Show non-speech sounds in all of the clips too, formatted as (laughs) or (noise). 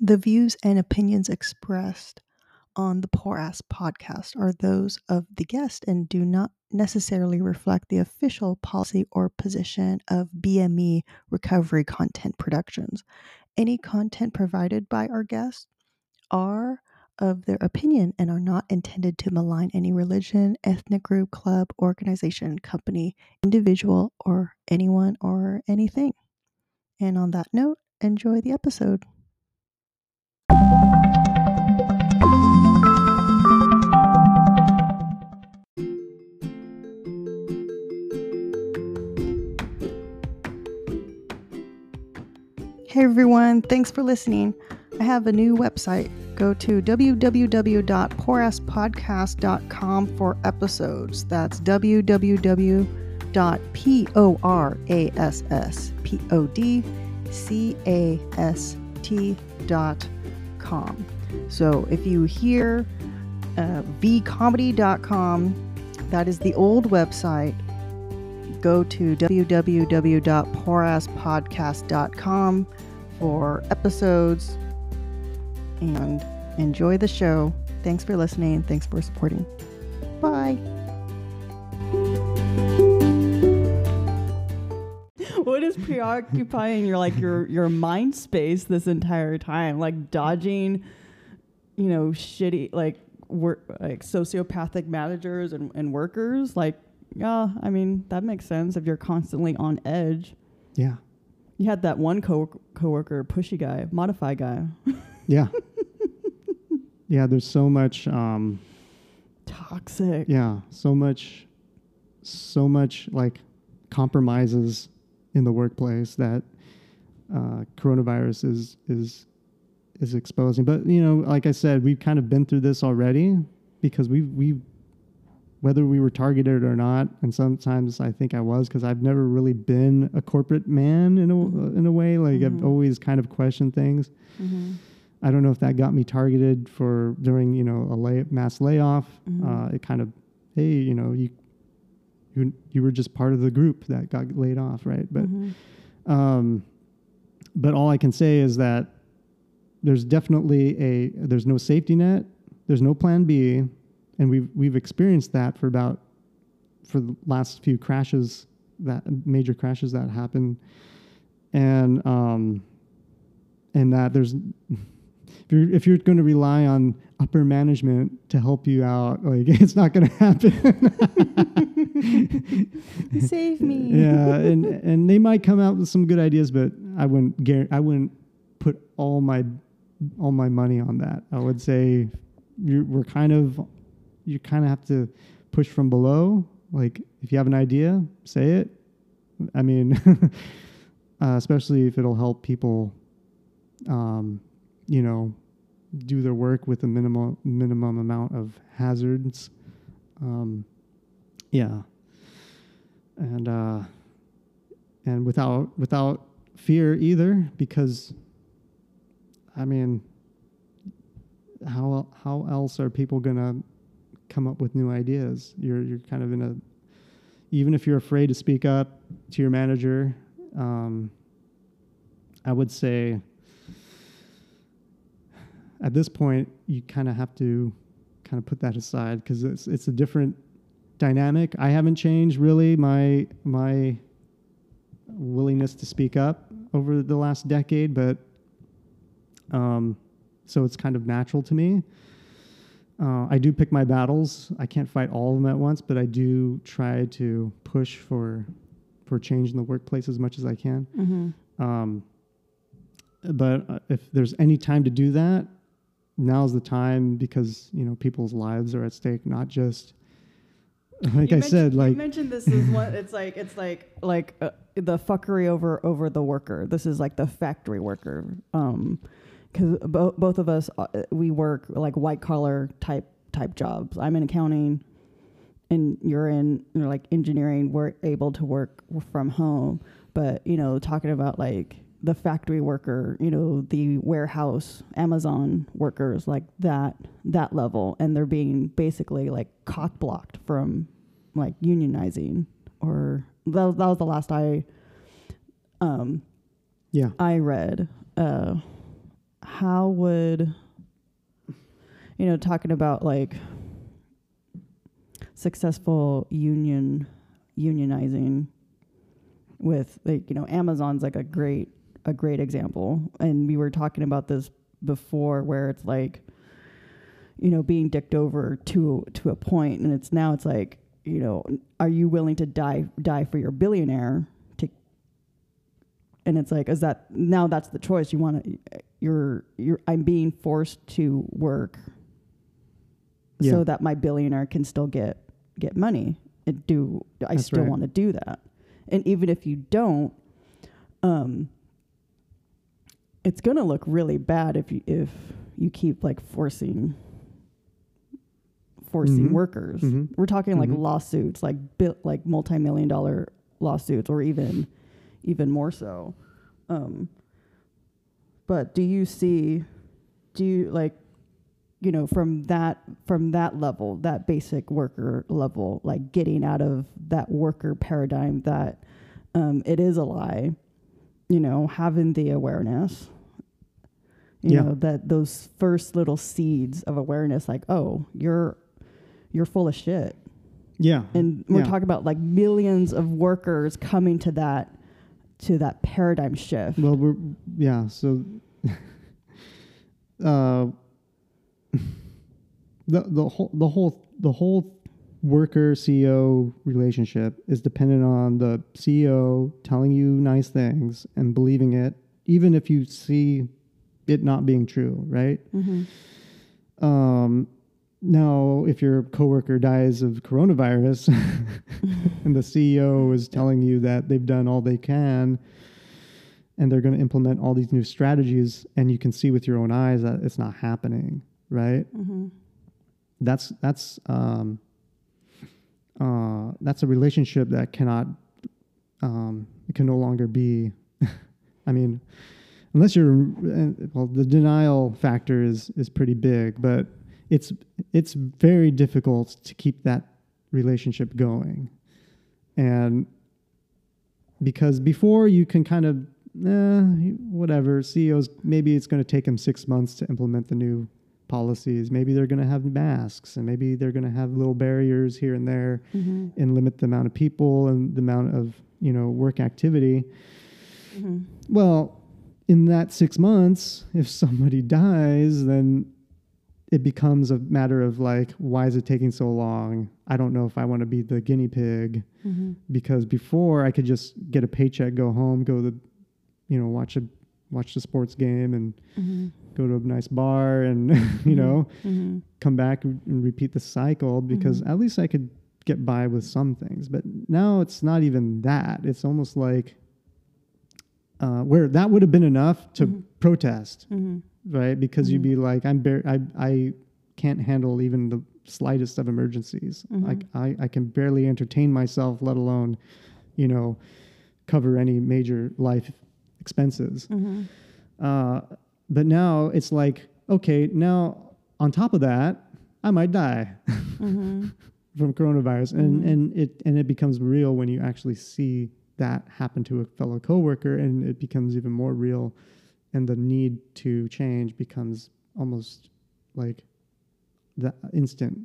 The views and opinions expressed on the Poor Ass podcast are those of the guest and do not necessarily reflect the official policy or position of BME Recovery Content Productions. Any content provided by our guests are of their opinion and are not intended to malign any religion, ethnic group, club, organization, company, individual, or anyone or anything. And on that note, enjoy the episode. Hey everyone, thanks for listening. I have a new website. Go to www.porasspodcast.com for episodes. That's www.porasspodcast.com. So if you hear uh, vcomedy.com, that is the old website. Go to www.porasspodcast.com for episodes and enjoy the show. Thanks for listening. Thanks for supporting. Bye. what is preoccupying your like your your mind space this entire time like dodging you know shitty like work like sociopathic managers and, and workers like yeah i mean that makes sense if you're constantly on edge Yeah. You had that one co coworker pushy guy modify guy (laughs) Yeah. yeah, there's so much um toxic yeah, so much so much like compromises in the workplace that uh, coronavirus is is is exposing. But you know, like I said, we've kind of been through this already because we've we whether we were targeted or not, and sometimes I think I was because I've never really been a corporate man in a Mhm. in a way. Like Mhm. I've always kind of questioned things. mm-hmm. I don't know if that got me targeted for during you know a lay, mass layoff. Mhm. Uh, it kind of, hey, you know, you you you were just part of the group that got laid off, right? But Mhm. um, but all I can say is that there's definitely a there's no safety net, there's no plan B, and we've we've experienced that for about for the last few crashes that major crashes that happened, and um, and that there's if you're if you're going to rely on upper management to help you out, like (laughs) it's not going to happen. save me (laughs) yeah, and and they might come out with some good ideas, but I wouldn't guar- I wouldn't put all my all my money on that. I would say we're kind of you kind of have to push from below. Like if you have an idea, say it. I mean, (laughs) uh, especially if it'll help people, um, you know, do their work with a minimal minimum amount of hazards. Um, yeah, and uh, and without without fear either, because I mean, how how else are people gonna come up with new ideas? You're you're kind of in a even if you're afraid to speak up to your manager, um, I would say at this point you kind of have to kind of put that aside because it's it's a different dynamic. I haven't changed really my my willingness to speak up over the last decade, but um, so it's kind of natural to me. Uh, I do pick my battles. I can't fight all of them at once, but I do try to push for for change in the workplace as much as I can. mm-hmm. Um, but uh, if there's any time to do that, now's the time because you know people's lives are at stake, not just like You I said, you like mentioned this is one. It's like it's like like uh, the fuckery over over the worker. This is like the factory worker. Um, because bo- both of us uh, we work like white collar type type jobs. I'm in accounting, and you're in you know, like engineering. We're able to work from home, but you know, talking about like the factory worker, you know, the warehouse, Amazon workers, like that that level, and they're being basically like cock blocked from like unionizing or that, was- that was the last I um yeah, I read uh how would you know talking about like successful union unionizing with like you know Amazon's like a great a great example. And we were talking about this before where it's like you know being dicked over to to a point and it's now it's like you know are you willing to die die for your billionaire and it's like is that now that's the choice you want to you're you're I'm being forced to work Yeah. so that my billionaire can still get get money and do I That's still right. want to do that and even if you don't um it's going to look really bad if you if you keep like forcing forcing Mhm. workers Mhm. we're talking like Mhm. lawsuits like bi- like multi-million dollar lawsuits or even even more so um but do you see do you like you know from that from that level that basic worker level like getting out of that worker paradigm that um, it is a lie you know having the awareness you Yeah. know that those first little seeds of awareness like oh you're you're full of shit Yeah. and we're Yeah. talking about like millions of workers coming to that to that paradigm shift Well, we're yeah. So, (laughs) uh, (laughs) the the whole the whole the whole worker CEO relationship is dependent on the CEO telling you nice things and believing it, even if you see it not being true, right? mm-hmm. Um, now, if your coworker dies of coronavirus (laughs) and the CEO is telling you that they've done all they can and they're going to implement all these new strategies, and you can see with your own eyes that it's not happening, right? Mm-hmm. That's that's um, uh, that's a relationship that cannot um, it can no longer be. (laughs) I mean, unless you're uh, well, the denial factor is is pretty big, but it's it's very difficult to keep that relationship going, and because before you can kind of eh, whatever CEOs maybe it's going to take them six months to implement the new policies. Maybe they're going to have masks, and maybe they're going to have little barriers here and there, Mm-hmm. and limit the amount of people and the amount of you know work activity. Mm-hmm. Well, in that six months, if somebody (laughs) dies, then it becomes a matter of like, why is it taking so long? I don't know if I want to be the guinea pig Mm-hmm. because before I could just get a paycheck, go home, go to, the, you know, watch a watch the sports game and Mm-hmm. go to a nice bar and (laughs) you know Mm-hmm. come back and repeat the cycle because Mhm. at least I could get by with some things. But now it's not even that. It's almost like uh, where that would have been enough to Mhm. protest, Mm-hmm. Right? Because you'd Mhm. be like, I'm bar- I I can't handle even the slightest of emergencies. Mhm. Like I I can barely entertain myself, let alone, you know, cover any major life expenses. Mm-hmm. Uh, but now it's like, okay, now on top of that, I might die (laughs) Mm-hmm. from coronavirus, and Mhm. and it and it becomes real when you actually see that happen to a fellow coworker, and it becomes even more real, and the need to change becomes almost like the instant.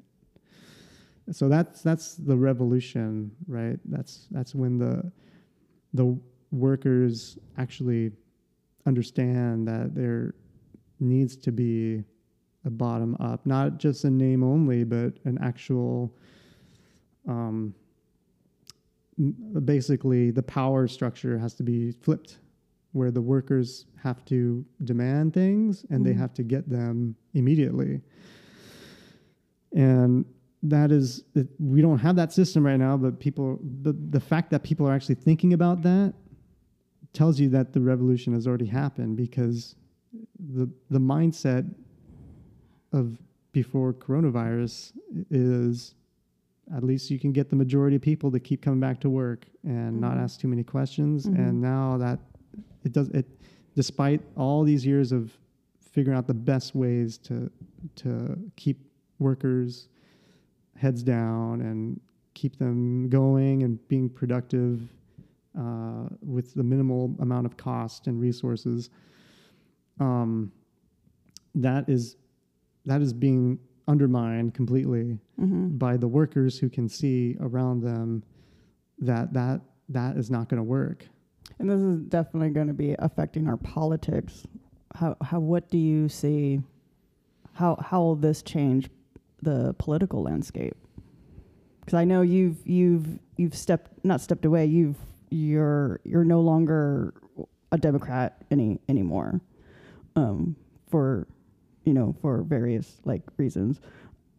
So that's that's the revolution, right? That's that's when the the workers actually understand that there needs to be a bottom up, not just a name only, but an actual, um, basically, the power structure has to be flipped, where the workers have to demand things and they Mhm. have to get them immediately. And that is, it, we don't have that system right now, but people, the, the fact that people are actually thinking about that tells you that the revolution has already happened because the the mindset of before coronavirus is at least you can get the majority of people to keep coming back to work and not Mhm. ask too many questions Mhm. and now that it does it despite all these years of figuring out the best ways to to keep workers heads down and keep them going and being productive uh, with the minimal amount of cost and resources. Um, that is that is being undermined completely Mm-hmm. by the workers who can see around them that that that is not going to work. And this is definitely going to be affecting our politics. How how what do you see? How how will this change the political landscape? Because I know you've you've you've stepped not stepped away. You've you're you're no longer a Democrat any anymore, um, for you know for various like reasons,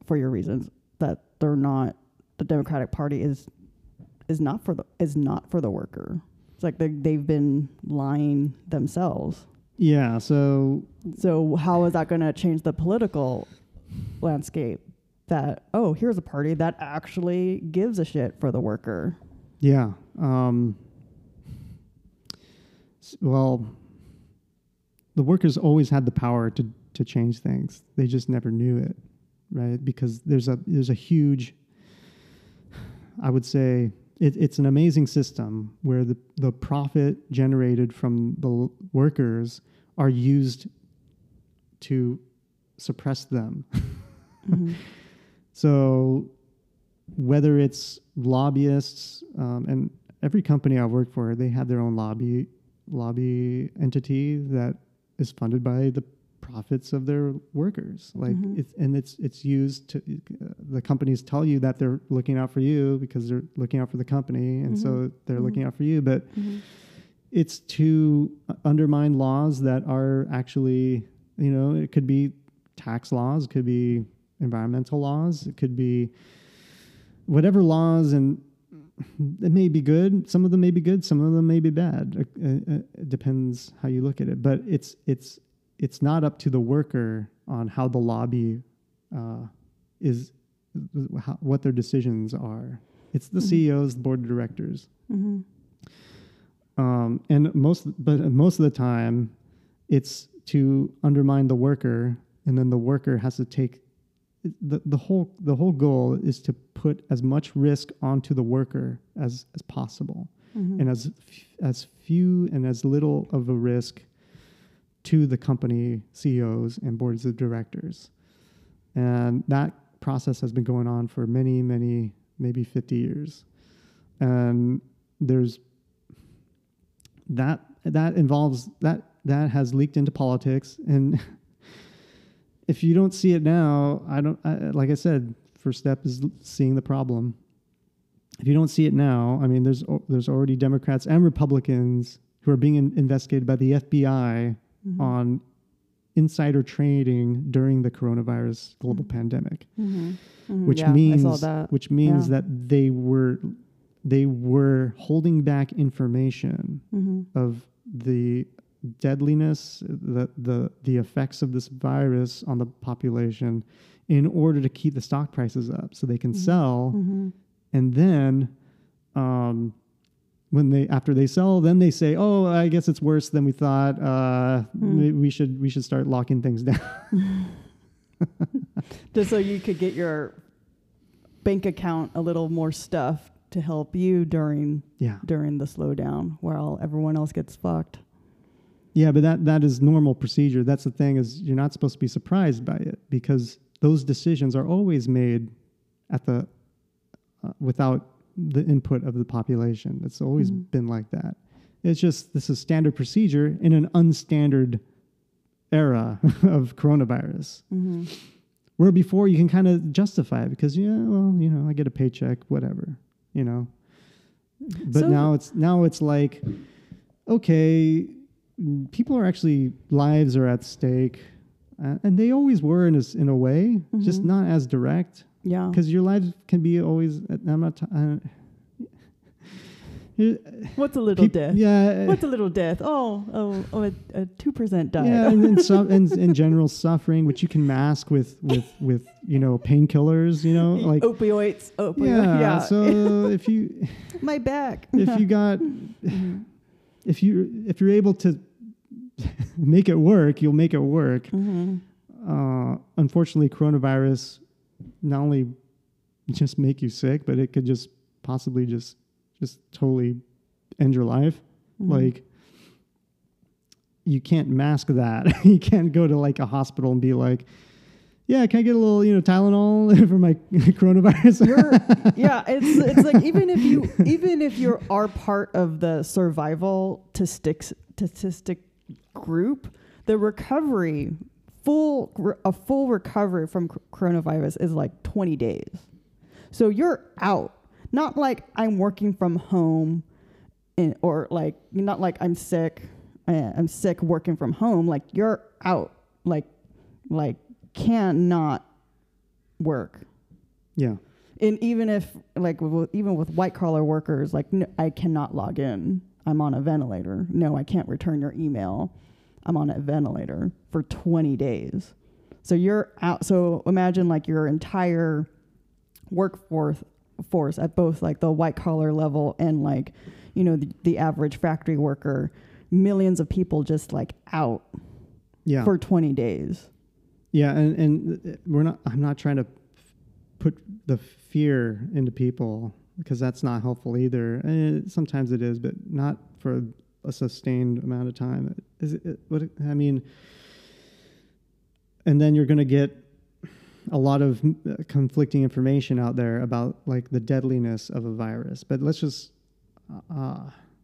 for your reasons that they're not the Democratic Party is is not for the is not for the worker. It's like they they've been lying themselves. Yeah, so So how is that going to change the political landscape? That oh, here's a party that actually gives a shit for the worker. Yeah. Um, well, the workers always had the power to to change things. They just never knew it, right? Because there's a there's a huge. I would say it, it's an amazing system where the the profit generated from the workers are used to suppress them. Mhm. (laughs) So whether it's lobbyists um, and every company I work for, they have their own lobby lobby entity that is funded by the profits of their workers. Like Mhm. it's and it's it's used to uh, the companies tell you that they're looking out for you because they're looking out for the company, and so they're Mhm. looking out for you, but Mhm. it's to undermine laws that are actually, you know, it could be tax laws, it could be environmental laws, it could be whatever laws, and it may be good. Some of them may be good, some of them may be bad. Uh, uh, it depends how you look at it. But it's it's it's not up to the worker on how the lobby uh, is, how, what their decisions are. It's the Mhm. CEOs, the board of directors Mhm. um, and most but most of the time it's to undermine the worker and then the worker has to take the, the whole the whole goal is to put as much risk onto the worker as as possible Mhm. and as f- as few and as little of a risk to the company CEOs and boards of directors. And that process has been going on for many many maybe 50 years. And there's that that involves that that has leaked into politics. And (laughs) if you don't see it now i don't I, like i said first step is seeing the problem. If you don't see it now i mean there's there's already democrats and republicans who are being in, investigated by the fbi Mhm. on insider trading during the coronavirus global Mhm. pandemic Mhm. Mhm. which Yeah, means that. which means Yeah. that they were they were holding back information Mhm. of the deadliness, the the the effects of this virus on the population, in order to keep the stock prices up, so they can Mhm. sell, Mhm. and then, um, when they after they sell, then they say, "Oh, I guess it's worse than we thought. Uh, we- we should we should start locking things down." (laughs) (laughs) Just so you could get your bank account a little more stuff to help you during yeah, during the slowdown while everyone else gets fucked. yeah, but that that is normal procedure. That's the thing is you're not supposed to be surprised by it because those decisions are always made at the uh, without the input of the population. It's always Mhm. been like that. It's just this is standard procedure in an unstandard era (laughs) of coronavirus. Mm-hmm. Where before you can kind of justify it because yeah, well, you know, I get a paycheck, whatever, you know. But So- now it's now it's like, okay, mm, people are actually lives are at stake, uh, and they always were in a, in a way, just Mhm. not as direct Yeah. because your lives can be always. I'm not. T- uh, (laughs) What's a little peop- death? Yeah. What's a little death? Oh, oh, oh, a- two percent died. Yeah, and then some in, (laughs) in general suffering, which you can mask with with with you know painkillers, you know, (laughs) like opioids. Opioids. yeah. Yeah. So if you My back. if you got Mhm. if you if you're able to make it work, you'll make it work. Mhm. Uh, unfortunately, coronavirus not only just make you sick, but it could just possibly just just totally end your life. Mhm. Like you can't mask that. (laughs) you can't go to like a hospital and be like, yeah, can I get a little, you know, Tylenol (laughs) for my (laughs) coronavirus? You're, yeah, it's it's like even if you even if you are part of the survival statistics statistic group, the recovery full a full recovery from coronavirus is like 20 days. So you're out. Not like I'm working from home and, or like not like I'm sick uh, I'm sick working from home like you're out like like cannot work yeah. and even if like w- even with white collar workers like no, i cannot log in i'm on a ventilator no i can't return your email i'm on a ventilator for 20 days so you're out so imagine like your entire workforce force at both like the white collar level and like you know the, the average factory worker millions of people just like out Yeah. for 20 days Yeah, and and uh, we're not. I'm not trying to put the fear into people because that's not helpful either. And sometimes it is, but not for a sustained amount of time. Is it? What I mean, and then you're going to get a lot of uh, conflicting information out there about like the deadliness of a virus. But let's just. Uh,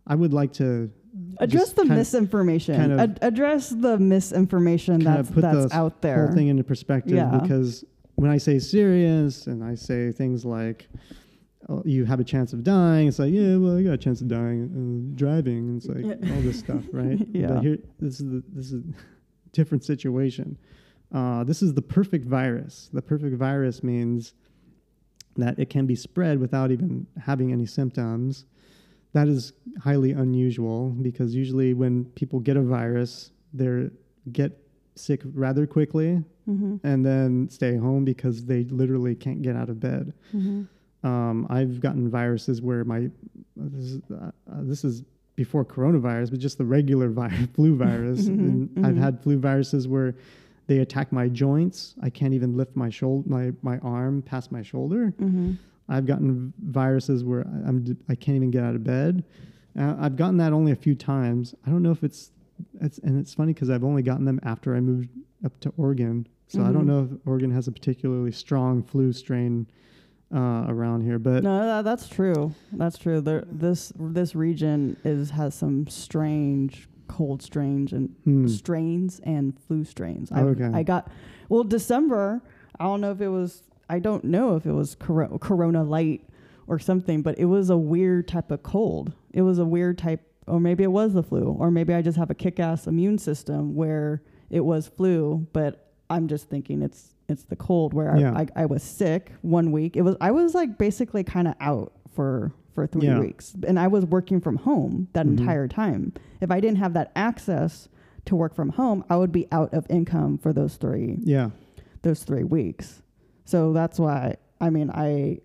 I would like to address the kind misinformation kind of- Ad- address the misinformation that's that's the out there whole thing into perspective Yeah. because when I say serious and I say things like you have a chance of dying, it's like yeah, well, I got a chance of dying uh, driving. It's like all this stuff, (laughs) right? Yeah. But here, this is the, this is a (laughs) different situation. Uh, this is the perfect virus. The perfect virus means that it can be spread without even having any symptoms. That is highly unusual because usually when people get a virus, they get sick rather quickly mm-hmm. and then stay home because they literally can't get out of bed. Mm-hmm. Um, I've gotten viruses where my this is, uh, uh, this is before coronavirus, but just the regular vi- (laughs) flu (laughs) virus. Mhm, and I've mhm. had flu viruses where they attack my joints. I can't even lift my shoulder, my my arm past my shoulder. Mm-hmm. I've gotten viruses where I- I'm I can't even get out of bed. Uh, I've gotten that only a few times. I don't know if it's it's and it's funny because I've only gotten them after I moved up to Oregon. So I don't Mhm. know if Oregon has a particularly strong flu strain uh, around here, but no that, that's true. That's true. There, this this region is has some strange cold strains and hmm, strains and flu strains. I, Okay. I got well december i don't know if it was i don't know if it was cor- corona light or something but it was a weird type of cold. It was a weird type or maybe it was the flu or maybe i just have a kick-ass immune system where it was flu but i'm just thinking it's it's the cold where Yeah. I, I, I was sick one week it was i was like basically kind of out for for three Yeah. weeks and i was working from home that Mhm. entire time if i didn't have that access to work from home i would be out of income for those three yeah, those three weeks so that's why i mean i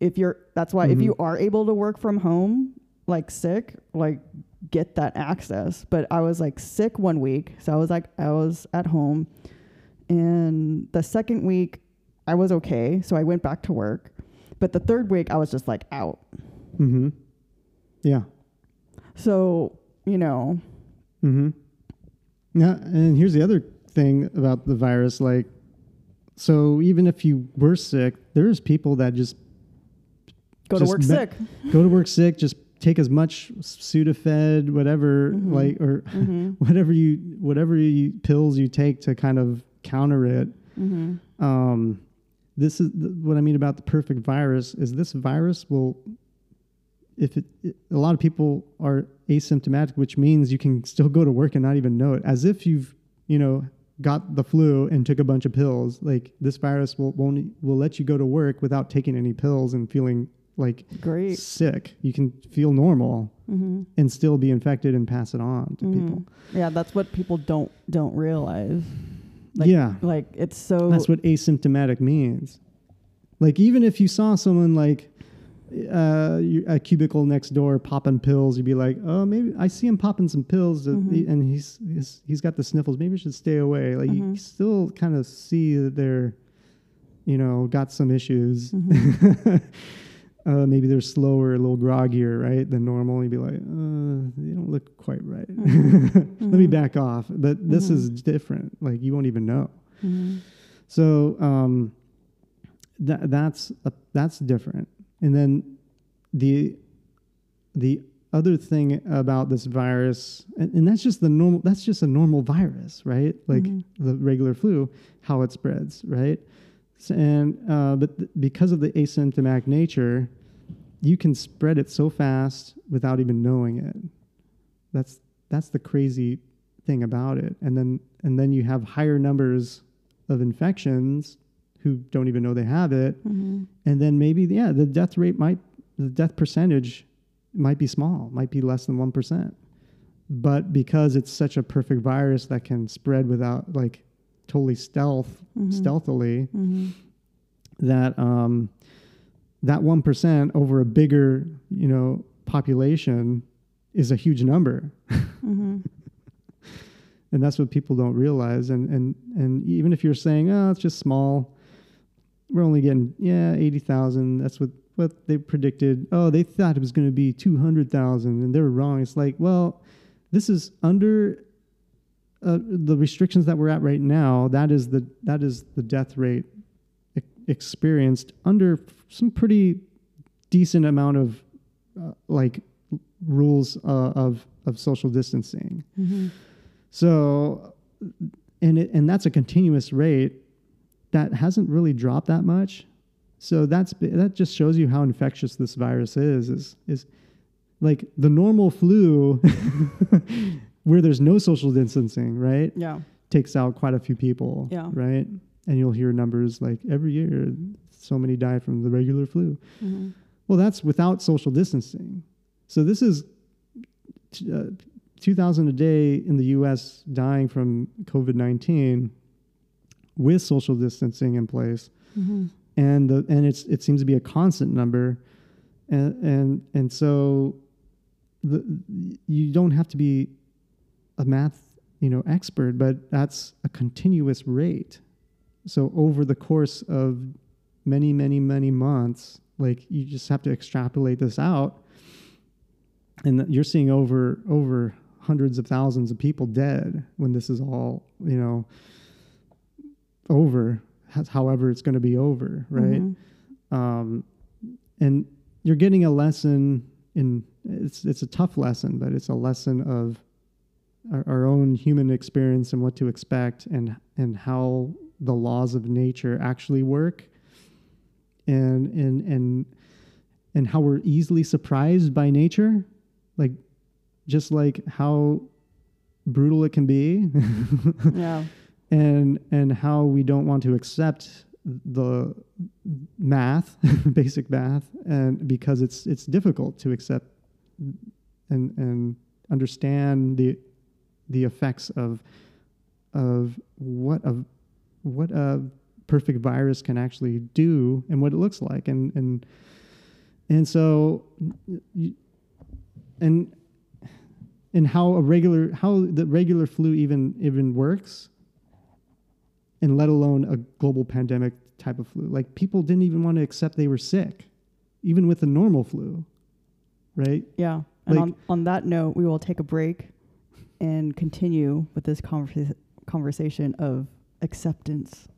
if you're that's why if Mhm. you are able to work from home like sick like get that access but i was like sick one week so i was like i was at home and the second week i was okay so i went back to work but the third week i was just like out mm-hmm, yeah, so you know mm-hmm. Yeah, and here's the other thing about the virus, like, so even if you were sick, there's people that just go Just to work me- sick go to work sick, just take as much Sudafed, whatever, Mhm. like, or mm-hmm. (laughs) whatever you, whatever you, pills you take to kind of counter it. Mm-hmm. Um, this is th- what I mean about the perfect virus is this virus will, if it, it, a lot of people are asymptomatic, which means you can still go to work and not even know it, as if you've, you know, got the flu and took a bunch of pills. Like this virus will won't will let you go to work without taking any pills and feeling like great sick. You can feel normal mm-hmm. and still be infected and pass it on to people. yeah that's what people don't don't realize Like- yeah. like it's so That's what asymptomatic means. Like even if you saw someone like uh, a cubicle next door popping pills, you'd be like, oh, maybe I see him popping some pills, he- Mhm. and he's, he's he's got the sniffles. Maybe I should stay away. Like you Mhm. still kind of see that they're, you know, got some issues. Mhm. (laughs) uh, maybe they're slower, a little groggier, right, than normal. You'd be like, uh, they don't look quite right. (laughs) Let me Mhm. back off. But this Mhm. is different. Like you won't even know. Mhm. So um, that that's a, that's different. And then the the other thing about this virus, and, and that's just the normal. That's just a normal virus, right? Like Mhm. the regular flu, how it spreads, right? And uh, but th- because of the asymptomatic nature, you can spread it so fast without even knowing it. That's that's the crazy thing about it. And then and then you have higher numbers of infections who don't even know they have it. Mhm. And then maybe yeah, the death rate might the death percentage might be small, might be less than one percent. But because it's such a perfect virus that can spread without like totally stealth Mhm. stealthily, Mhm. that um, that one percent over a bigger you know population is a huge number, Mhm. (laughs) and that's what people don't realize. And and and even if you're saying, oh, it's just small, we're only getting yeah eighty thousand. That's what what they predicted. Oh, they thought it was going to be two hundred thousand, and they were wrong. It's like, well, this is under. Uh, the restrictions that we're at right now, that is the that is the death rate experienced under some pretty decent amount of uh, like rules uh, of of social distancing. Mhm. So, and it, and that's a continuous rate that hasn't really dropped that much. So that's that just shows you how infectious this virus is. Is is like the normal flu, (laughs) where there's no social distancing, right? Yeah. Takes out quite a few people, Yeah. right? And you'll hear numbers like every year, so many die from the regular flu. Mhm. Well, that's without social distancing. So this is t- uh, 2,000 a day in the U.S. dying from COVID 19 with social distancing in place, Mhm. and the and it's it seems to be a constant number, and and and so the you don't have to be a math you know expert, but that's a continuous rate. So over the course of many many many months, like you just have to extrapolate this out, and you're seeing over over hundreds of thousands of people dead when this is all you know over however it's going to be over right Mhm. um, and you're getting a lesson in it's it's a tough lesson but it's a lesson of our, our own human experience and what to expect and and how the laws of nature actually work and and and and how we're easily surprised by nature like just like how brutal it can be (laughs) Yeah. and and how we don't want to accept the math (laughs) basic math and because it's it's difficult to accept and and understand the the effects of of what a what a perfect virus can actually do and what it looks like. And and and so and and how a regular how the regular flu even even works and let alone a global pandemic type of flu. Like people didn't even want to accept they were sick even with the normal flu right? Yeah. And Like- on, on that note, we will take a break and continue with this conversa- conversation of acceptance.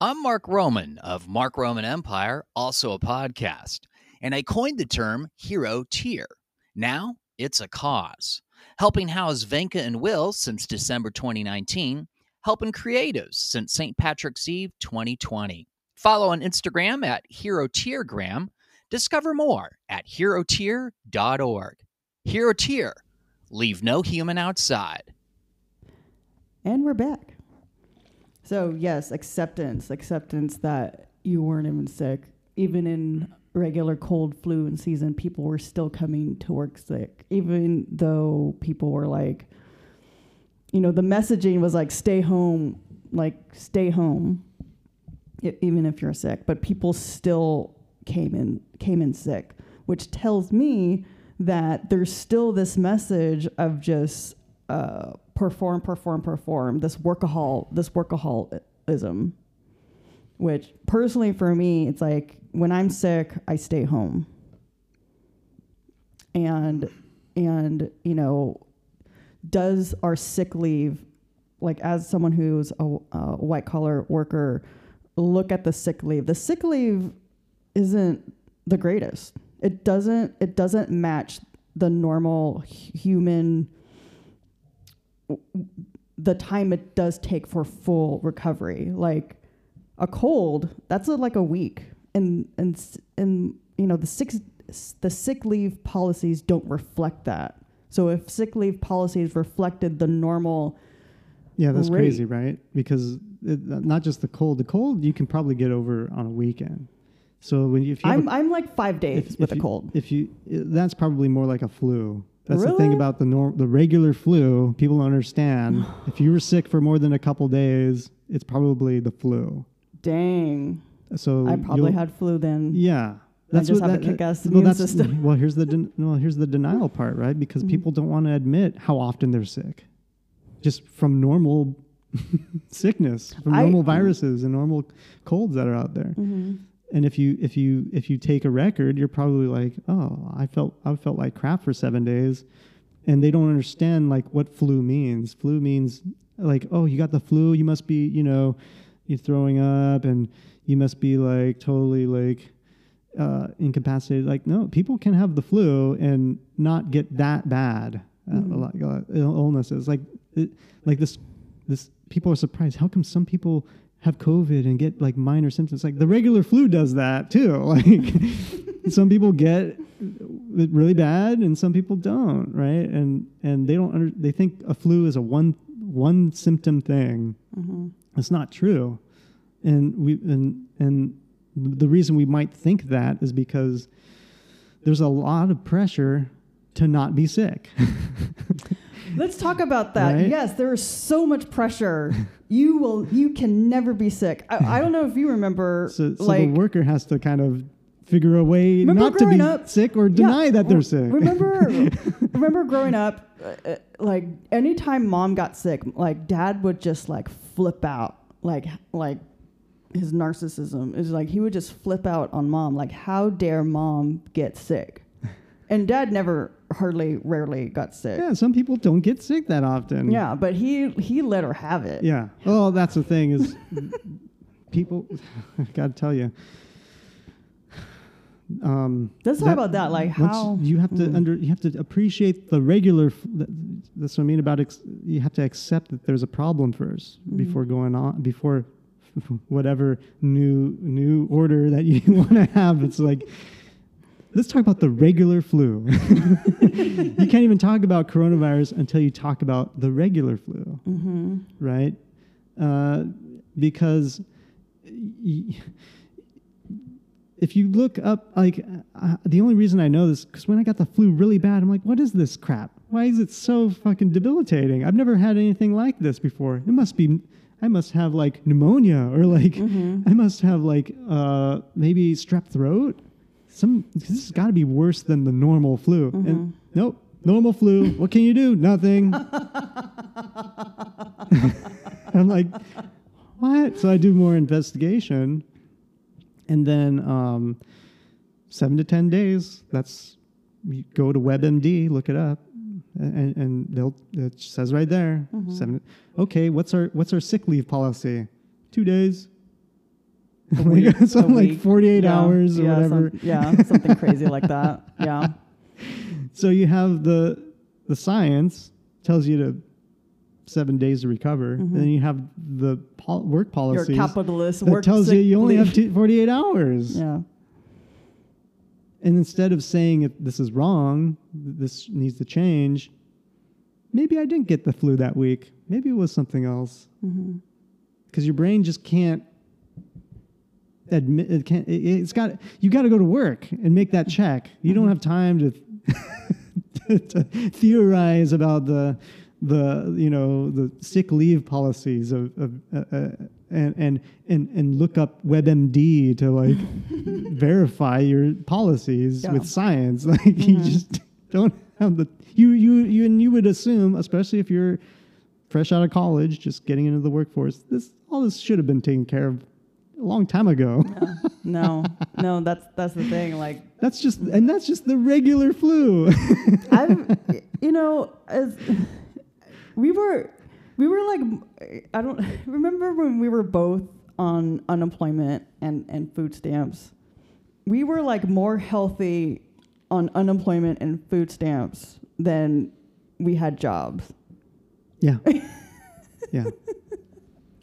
I'm Mark Roman of Mark Roman Empire, also a podcast, and I coined the term Heroteer. Now it's a cause, helping house Venka and Will since December 2019, helping creatives since St. Patrick's Eve 2020. Follow on Instagram at Heroteergram. Discover more at heroteer.org. Hero Tier, leave no human outside. And we're back. So, yes, acceptance. Acceptance that you weren't even sick. Even in regular cold flu and season, people were still coming to work sick. Even though people were like, you know, the messaging was like, stay home, like, stay home, e- even if you're sick. But people still came in, came in sick, which tells me that there's still this message of just uh, perform, perform, perform. This workahol, this workaholism, which personally for me, it's like when I'm sick, I stay home. And and you know, does our sick leave, like as someone who's a, a white collar worker, look at the sick leave. The sick leave isn't the greatest. It doesn't it doesn't match the normal hu- human the time it does take for full recovery. Like a cold, that's a, like a week, and and and you know the six the sick leave policies don't reflect that. So if sick leave policies reflected the normal, Yeah, that's Rate. crazy, right? Because it, not just the cold. The cold you can probably get over on a weekend. So when you, if you I'm a, I'm like five days if, with if a you, cold. if you that's probably more like a flu. That's the thing about the norm, the regular flu. People don't understand. (sighs) if you were sick for more than a couple days, it's probably the flu. Dang, So I probably had flu then. Yeah. I just have a kick-ass immune system. (laughs) Well, here's the den- well, here's the denial part, right? Because Mhm. people don't want to admit how often they're sick, just from normal (laughs) sickness, from I- normal viruses and normal colds that are out there. hmm And if you if you if you take a record, you're probably like, oh, I felt I felt like crap for seven days, and they don't understand like what flu means. Flu means like, oh, you got the flu, you must be, you know, you're throwing up, and you must be like totally like uh, incapacitated. Like, no, people can have the flu and not get that bad. Uh, Mhm. like uh, ill- illnesses, like it, like this this people are surprised. How come some people have COVID and get like minor symptoms? Like the regular flu does that too. (laughs) Like some people get it really bad and some people don't, right? And and they don't under, they think a flu is a one one symptom thing. hmm It's not true. And we and and the reason we might think that is because there's a lot of pressure to not be sick. (laughs) Let's talk about that. Right? Yes, there is so much pressure. You will. You can never be sick. I, I don't know if you remember. (laughs) So, so like the worker has to kind of figure a way not to be up- sick or Yeah, deny that they're sick. Remember, (laughs) remember growing up, uh, uh, like anytime mom got sick, like dad would just like flip out, like like his narcissism is like he would just flip out on mom, like how dare mom get sick, and dad never, hardly, rarely got sick. yeah, some people don't get sick that often. Yeah, but he he let her have it. Yeah. Oh, that's the thing is (laughs) people. I (laughs) gotta tell you. Um, Let's talk about that, like how- you have to mm. under you have to appreciate the regular. That's what I mean about ex- you have to accept that there's a problem 1st Mhm. before going on before (laughs) whatever new new order that you want to have. It's like. Let's talk about the regular flu. (laughs) you can't even talk about coronavirus until you talk about the regular flu Mm-hmm. right? Uh, because y- if you look up, like, uh, the only reason I know this, because when I got the flu really bad, I'm like, what is this crap? Why is it so fucking debilitating? I've never had anything like this before. It must be, I must have like pneumonia or like, Mhm. I must have like uh, maybe strep throat. Some, this has got to be worse than the normal flu. Mhm. And nope, normal flu. what can you do? Nothing. (laughs) (laughs) I'm like, what? So I do more investigation, and then um, seven to ten days. That's you go to WebMD, look it up, and, and they'll it says right there Mhm. seven. Okay, what's our what's our sick leave policy? Two days. A (laughs) week, like, something like 48 Yeah, hours or yeah, whatever. some- yeah, something crazy like that. (laughs) Yeah. So you have the the science tells you to seven days to recover, Mhm. and then you have the pol- work policy. Your capitalist that work tells you you only have leave. two, 48 hours. (laughs) Yeah. And instead of saying if this is wrong, this needs to change, maybe I didn't get the flu that week. Maybe it was something else. hmm Because your brain just can't admit it can't it, it's got you got to go to work and make that check you don't have time to, (laughs) to theorize about the the you know the sick leave policies of, of uh, uh, and, and and and look up WebMD to like (laughs) verify your policies Yeah. with science (laughs) like you Mhm. just don't have the you you you and you would assume especially if you're fresh out of college just getting into the workforce this all this should have been taken care of a long time ago. (laughs) no, no, that's that's the thing. Like That's just and that's just the regular flu. (laughs) I've, you know, as we were, we were like, I don't (laughs) remember when we were both on unemployment and and food stamps. We were like more healthy on unemployment and food stamps than we had jobs. yeah. yeah.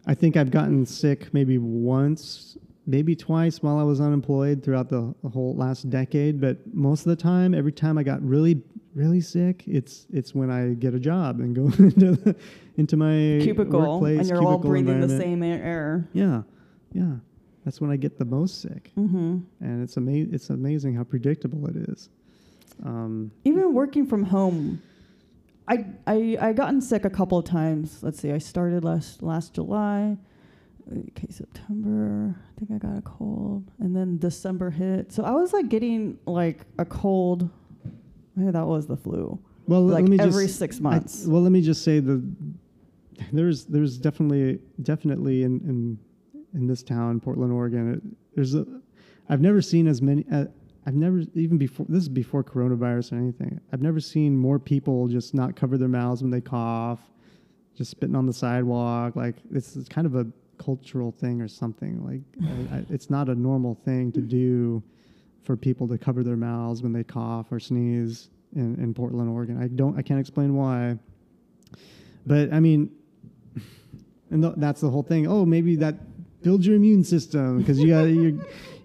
I think I've gotten sick maybe once, maybe twice while I was unemployed throughout the, the whole last decade. But most of the time, every time I got really, really sick, it's it's when I get a job and go (laughs) into the, into my Cubicle, workplace, and you're all breathing the same air- air. Yeah, yeah. That's when I get the most sick, Mm-hmm. and it's ama- It's amazing how predictable it is. Um, even working from home I, I i gotten sick a couple of times let's see i started last last july okay september i think i got a cold and then december hit so i was like getting like a cold maybe that was the flu well, like let me every just, six I- months well, let me just say the there's there's definitely definitely in in in this town, Portland, Oregon. It, there's a I've never seen as many. Uh, I've never even before this is before coronavirus or anything. I've never seen more people just not cover their mouths when they cough, just spitting on the sidewalk. Like it's, it's kind of a cultural thing or something. Like (laughs) I, I, it's not a normal thing to do for people to cover their mouths when they cough or sneeze in, in Portland, Oregon. I don't. I can't explain why. But I mean, (laughs) and th- that's the whole thing. Oh, maybe that builds your immune system because you got you're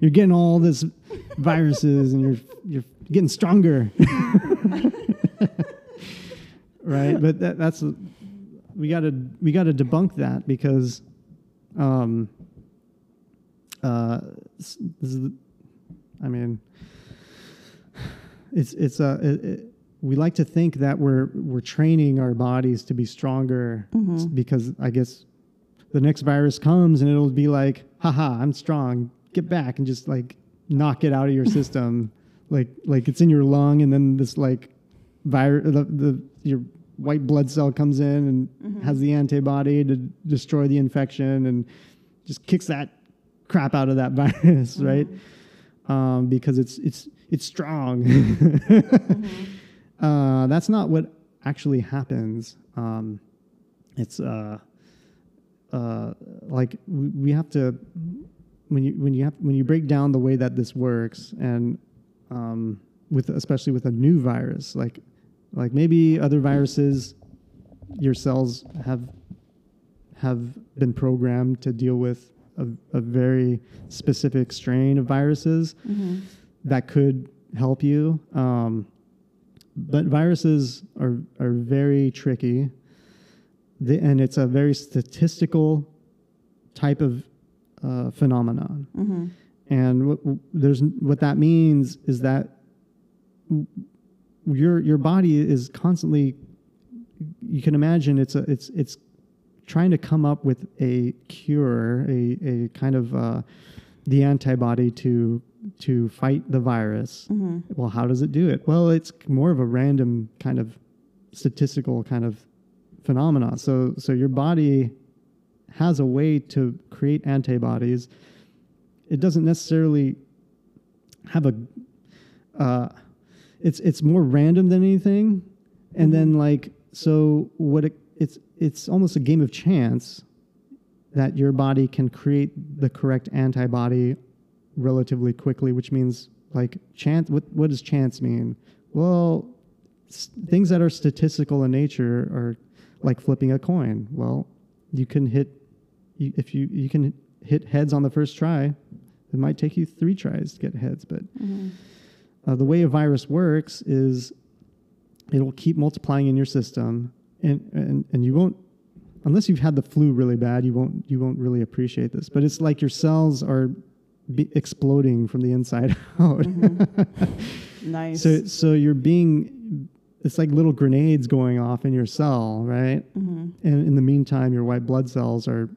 you're getting all this viruses and you're you're getting stronger, (laughs) right? But that, that's we got to we got to debunk that because, um, uh, this is the- I mean, it's it's a. It, it, we like to think that we're we're training our bodies to be stronger s- because I guess the next virus comes and it'll be like, haha, I'm strong. Get back and just like knock it out of your system. (laughs) like like it's in your lung and then this like virus the, the your white blood cell comes in and has the antibody to destroy the infection and just kicks that crap out of that (laughs) virus, right? Um, because it's it's it's strong. (laughs) uh, that's not what actually happens. Um, it's uh, uh, like we, have to when you when you have when you break down the way that this works and um, with especially with a new virus like like maybe other viruses your cells have have been programmed to deal with a, a very specific strain of viruses that could help you. Um, but viruses are are very tricky the, and it's a very statistical type of uh, phenomenon. Mm-hmm. And what, there's what that means is that your your body is constantly. You can imagine it's a it's it's trying to come up with a cure, a a kind of uh, the antibody to to fight the virus. Mm-hmm. Well, how does it do it? Well, it's more of a random kind of statistical kind of phenomena. So so your body has a way to create antibodies. It doesn't necessarily have a uh, it's it's more random than anything. And then like so what it, it's it's almost a game of chance that your body can create the correct antibody relatively quickly, which means like chance. What what does chance mean? Well, s- things that are statistical in nature are like flipping a coin. Well, you can hit you, if you you can hit heads on the first try. It might take you three tries to get heads, but uh, the way a virus works is it'll keep multiplying in your system, and, and and you won't unless you've had the flu really bad. You won't you won't really appreciate this. But it's like your cells are exploding from the inside (laughs) out. (laughs) Nice. So so you're being it's like little grenades going off in your cell, right? mm-hmm. And in the meantime, your white blood cells are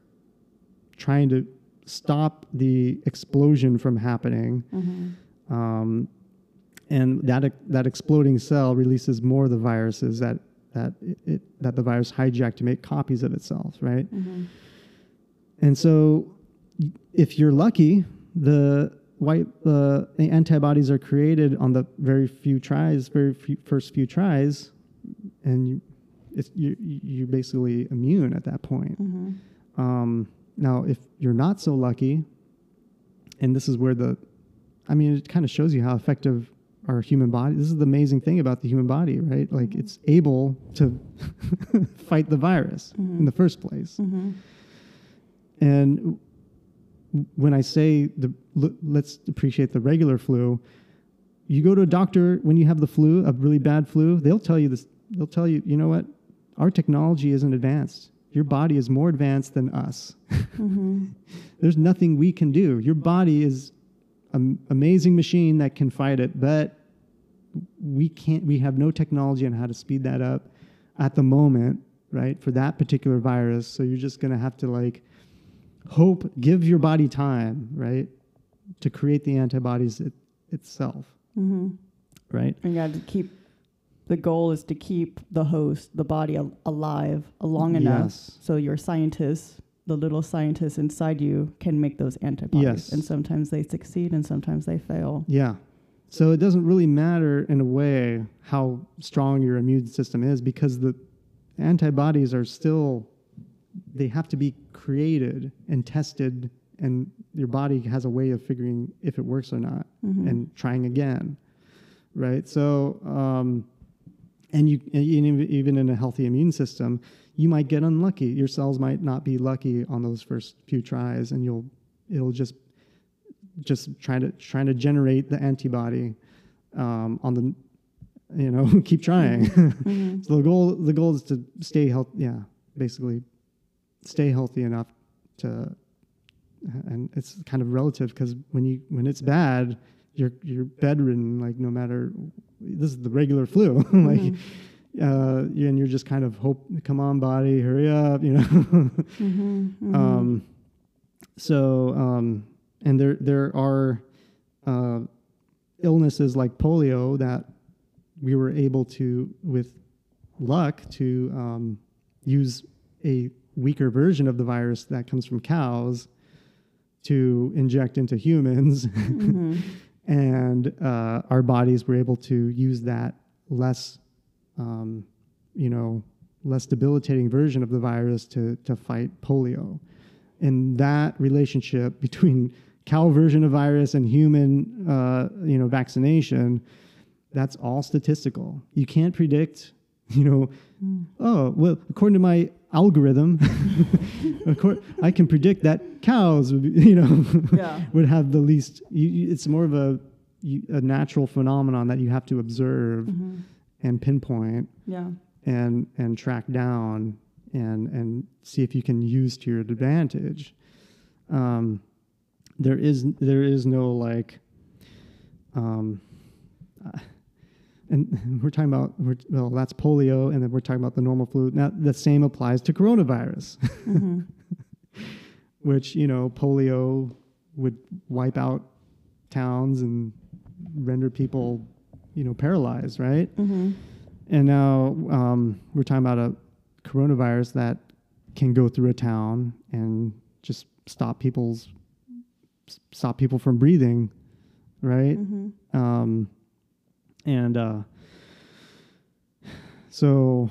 trying to stop the explosion from happening. Mm-hmm. Um, and that that exploding cell releases more of the viruses that that it, it that the virus hijacked to make copies of itself, right? Mm-hmm. And so if you're lucky, the white uh, the antibodies are created on the very few tries, very few, first few tries, and you, it's, you you're basically immune at that point. Mm-hmm. Um, now, if you're not so lucky, and this is where the, I mean, it kind of shows you how effective our human body. This is the amazing thing about the human body, right? Like it's able to (laughs) fight the virus in the first place. Mm-hmm. And when I say the let's appreciate the regular flu, you go to a doctor when you have the flu, a really bad flu, they'll tell you this. They'll tell you, you know what? Our technology isn't advanced. Your body is more advanced than us. Mm-hmm. (laughs) There's nothing we can do. Your body is an amazing machine that can fight it, but we can't. We have no technology on how to speed that up at the moment, right? For that particular virus, so you're just gonna have to like hope, give your body time, right, to create the antibodies it, itself, Mm-hmm. right? And you got to keep. The goal is to keep the host, the body, al- alive long enough Yes. so your scientists, the little scientists inside you, can make those antibodies. Yes. And sometimes they succeed, and sometimes they fail. Yeah. So it doesn't really matter in a way how strong your immune system is because the antibodies are still they have to be created and tested and your body has a way of figuring if it works or not Mhm. and trying again. Right? So um and you and even in a healthy immune system, you might get unlucky. Your cells might not be lucky on those first few tries and you'll it'll just just trying to trying to generate the antibody um, on the you know (laughs) keep trying Mhm. (laughs) so the goal the goal is to stay healthy yeah basically stay healthy enough to and it's kind of relative because when you when it's bad you're you're bedridden like no matter this is the regular flu (laughs) like Mhm. uh and you're just kind of hope come on body hurry up you know Mhm. Mhm. um, so, um, and there there are uh, illnesses like polio that we were able to, with luck, to um, use a weaker version of the virus that comes from cows to inject into humans, Mhm. (laughs) and uh, our bodies were able to use that less, um, you know, less debilitating version of the virus to to fight polio. And that relationship between cow version of virus and human, uh, you know, vaccination, that's all statistical. You can't predict, (laughs) you know, Mm. oh well, according to my algorithm, (laughs) accor- I can predict that cows, would be, (laughs) you know, Yeah. would have the least. You, it's more of a a natural phenomenon that you have to observe Mhm. and pinpoint Yeah. and and track down and and see if you can use to your advantage. Um, there is there is no like, um, uh, and (laughs) we're talking about we're, well that's polio, and then we're talking about the normal flu. Now the same applies to coronavirus, Mhm. (laughs) which you know polio would wipe out towns and render people you know paralyzed, right? Mhm. And now um, we're talking about a coronavirus that can go through a town and just stop people's stop people from breathing, right? Mhm. Um, and uh, so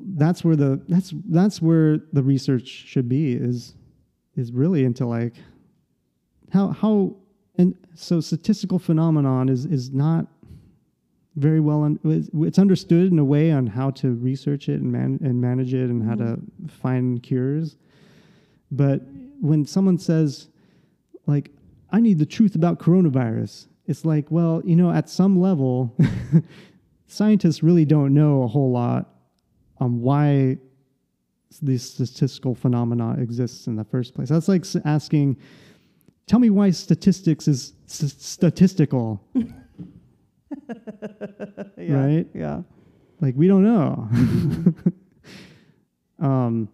that's where the that's that's where the research should be is is really into like how how and so statistical phenomenon is is not very well un, it's, it's understood in a way on how to research it and man, and manage it and how to find cures. But when someone says like i need the truth about coronavirus it's like well you know at some level (laughs) scientists really don't know a whole lot on why this statistical phenomena exists in the first place that's like asking tell me why statistics is s- statistical (laughs) (laughs) yeah. Right? Yeah. like we don't know um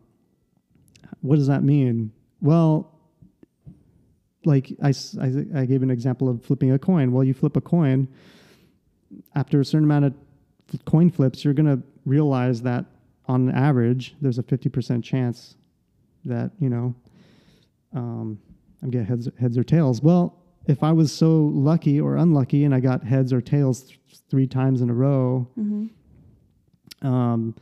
what does that mean well like I, I gave an example of flipping a coin well you flip a coin after a certain amount of coin flips you're going to realize that on average there's a 50% chance that you know um, I'm getting heads heads or tails. Well, if I was so lucky or unlucky and I got heads or tails th- three times in a row, Mm-hmm. um,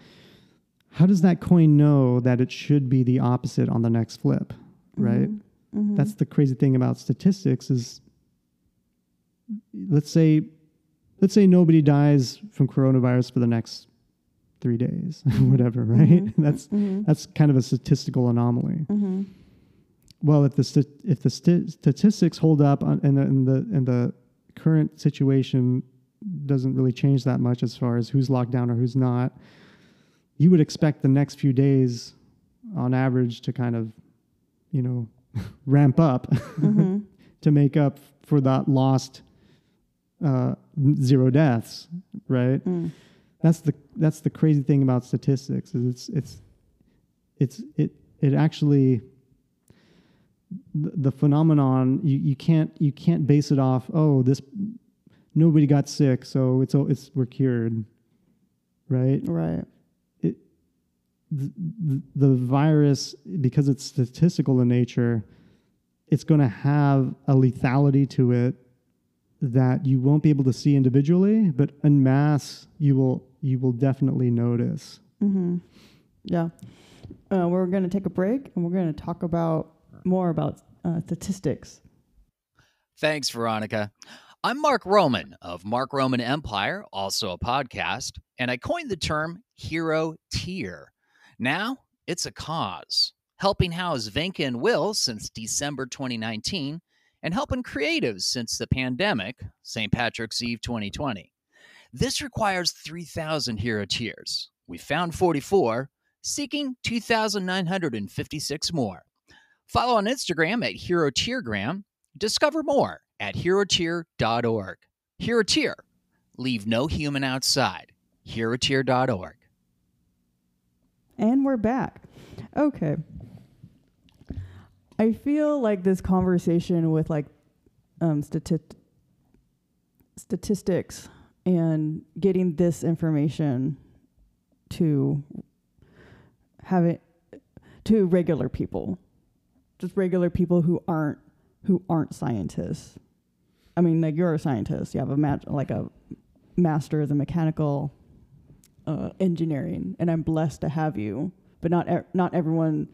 how does that coin know that it should be the opposite on the next flip? Right. Mm-hmm. That's the crazy thing about statistics is let's say let's say nobody dies from coronavirus for the next three days, (laughs) whatever, right? Mhm. (laughs) That's mm-hmm. that's kind of a statistical anomaly. Mm-hmm. Well, if the st- if the st- statistics hold up on, and the and the and the current situation doesn't really change that much as far as who's locked down or who's not, you would expect the next few days, on average, to kind of, you know, ramp up Mm-hmm. (laughs) to make up for that lost uh, zero deaths, right? Mm. That's the that's the crazy thing about statistics is it's it's it's it it actually the, phenomenon you, you can't you can't base it off oh this nobody got sick so it's oh it's we're cured right Right. The, the, the virus because it's statistical in nature it's going to have a lethality to it that you won't be able to see individually but en masse you will you will definitely notice Mm-hmm. Yeah. Uh, we're going to take a break and we're going to talk about more about uh, statistics. Thanks, Veronica. I'm Mark Roman of Mark Roman Empire, also a podcast, and I coined the term hero tier. Now it's a cause, helping house Venka and Will since December 2019 and helping creatives since the pandemic, St. Patrick's Eve 2020. This requires 3,000 Heroteers. We found 44, seeking 2,956 more. Follow on Instagram at Heroteergram. Discover more at heroteer.org. Hero Tier. Leave no human outside. heroteer.org. And we're back. Okay. I feel like this conversation with like um, stati- statistics and getting this information to have it to regular people, just regular people who aren't who aren't scientists. I mean, like you're a scientist. You have a like a master's in mechanical uh, engineering, and I'm blessed to have you. But not e- not everyone.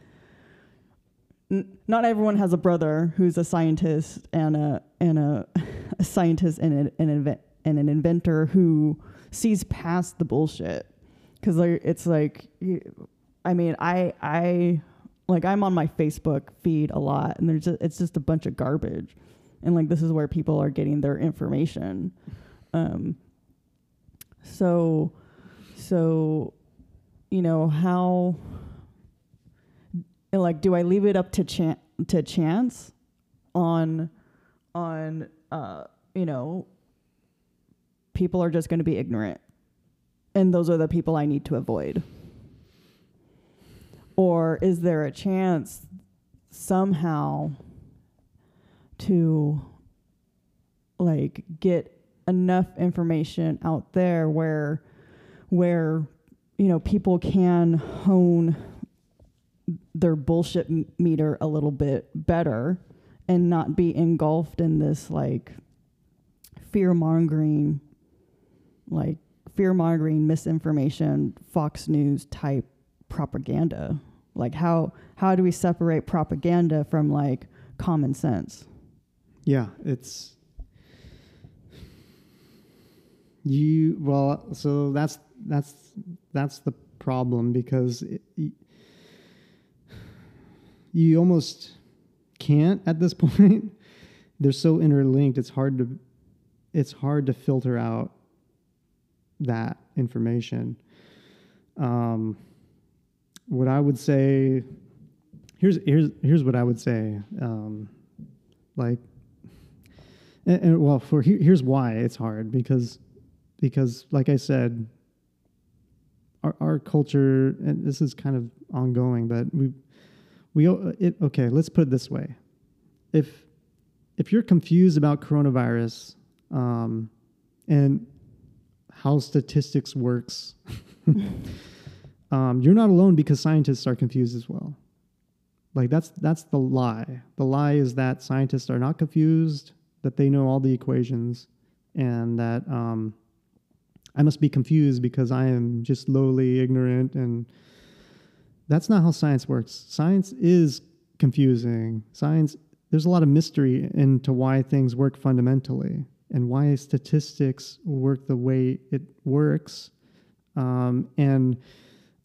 N- not everyone has a brother who's a scientist and a and a, (laughs) a scientist and an and an inventor who sees past the bullshit. Because like it's like, I mean, I I like I'm on my Facebook feed a lot, and there's just, it's just a bunch of garbage, and like this is where people are getting their information. Um. So, so, you know how. Like, do I leave it up to chance to chance, on, on uh, you know. People are just going to be ignorant, and those are the people I need to avoid. Or is there a chance somehow to like get enough information out there where where you know people can hone their bullshit meter a little bit better and not be engulfed in this like fear mongering like fear mongering misinformation fox news type propaganda. Like how how do we separate propaganda from like common sense? Yeah it's you well so that's that's that's the problem because it, you almost can't at this (laughs) point. They're so interlinked it's hard to it's hard to filter out that information. Um, what i would say here's here's here's what i would say um, like and, and well for here, here's why it's hard because because like i said our, our culture and this is kind of ongoing but we we it okay let's put it this way if if you're confused about coronavirus um, and how statistics works (laughs) um, you're not alone because scientists are confused as well Like that's that's the lie. The lie is that scientists are not confused, that they know all the equations, and that um, I must be confused because I am just lowly ignorant. And that's not how science works. Science is confusing. Science there's a lot of mystery into why things work fundamentally and why statistics work the way it works, um, and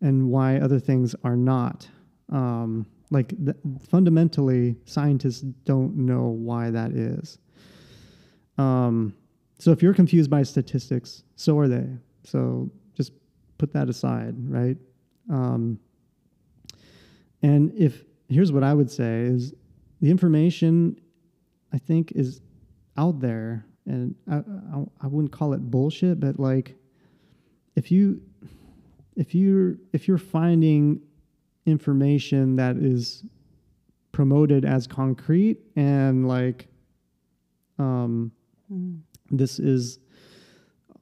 and why other things are not. Um, like th- fundamentally, scientists don't know why that is. Um, so if you're confused by statistics, so are they. So just put that aside, right? Um, and if here's what I would say is the information I think is out there, and I, I, I wouldn't call it bullshit, but like if you if you if you're finding information that is promoted as concrete and like um Mm. This is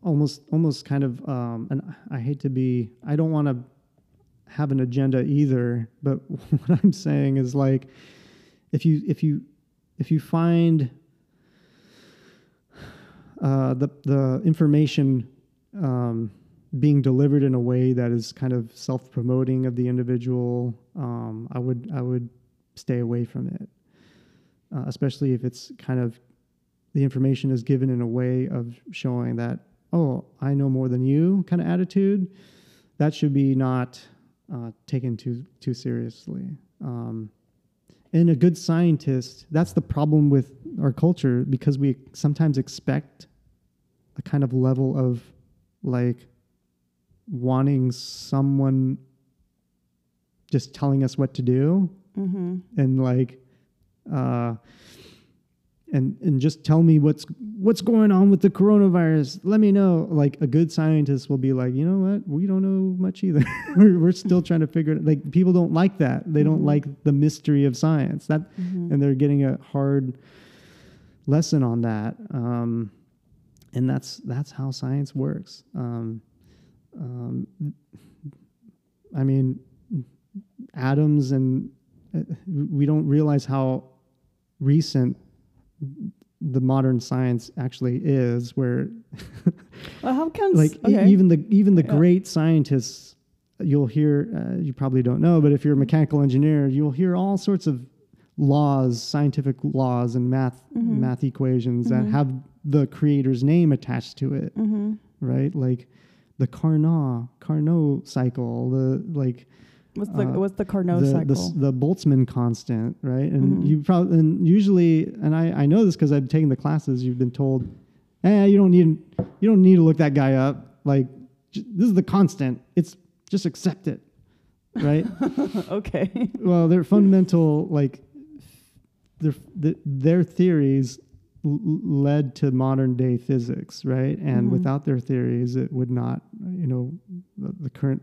almost almost kind of um and I hate to be I don't want to have an agenda either but (laughs) what I'm saying is like if you if you if you find uh, the the information um, being delivered in a way that is kind of self promoting of the individual, um, I would I would stay away from it, uh, especially if it's kind of the information is given in a way of showing that oh I know more than you kind of attitude. That should be not uh, taken too too seriously. Um, and a good scientist, that's the problem with our culture because we sometimes expect a kind of level of like wanting someone just telling us what to do Mm-hmm. and like uh and and just tell me what's what's going on with the coronavirus. Let me know. Like a good scientist will be like you know what? We don't know much either. (laughs) We're, we're still trying to figure it like people don't like that. They don't Mhm. like the mystery of science. That Mm-hmm. and they're getting a hard lesson on that. Um and that's that's how science works. Um um i mean atoms and uh, we don't realize how recent the modern science actually is where Well, how can like e- even the even the Yeah. great scientists you'll hear uh, you probably don't know but if you're a mechanical engineer you'll hear all sorts of laws scientific laws and math Mhm. math equations Mhm. that have the creator's name attached to it mm-hmm. right like the carnot carnot cycle the like What's the uh, what's the Carnot the, the, cycle? s- the Boltzmann constant, right? And Mhm. you probably and usually, and I, I know this because I've taken the classes. You've been told, eh, you don't need you don't need to look that guy up. Like j- this is the constant. It's just accept it, right? (laughs) okay. well, their fundamental like their th- their theories l- led to modern day physics, right? And Mhm. without their theories, it would not, you know, the, the current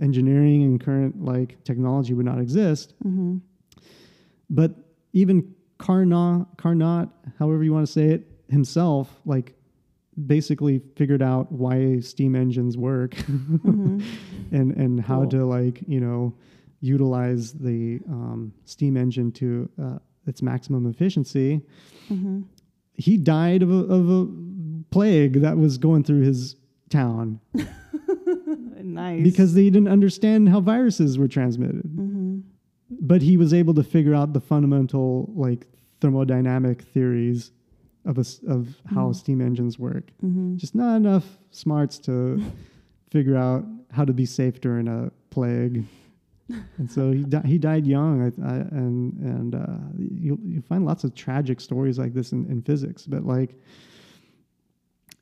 engineering and current like technology would not exist. Mm-hmm. But even Carnot, Carnot, however you want to say it, himself, like basically figured out why steam engines work Mm-hmm. (laughs) and and how Cool. to like you know utilize the um, steam engine to uh, its maximum efficiency. Mm-hmm. He died of a, of a plague that was going through his town (laughs) nice. because they didn't understand how viruses were transmitted. Mm-hmm. but he was able to figure out the fundamental like thermodynamic theories of a of how Mhm. steam engines work. Mm-hmm. Just not enough smarts to (laughs) figure out how to be safe during a plague. And so he di- he died young, I, I, and and uh, you you find lots of tragic stories like this in, in physics. But like,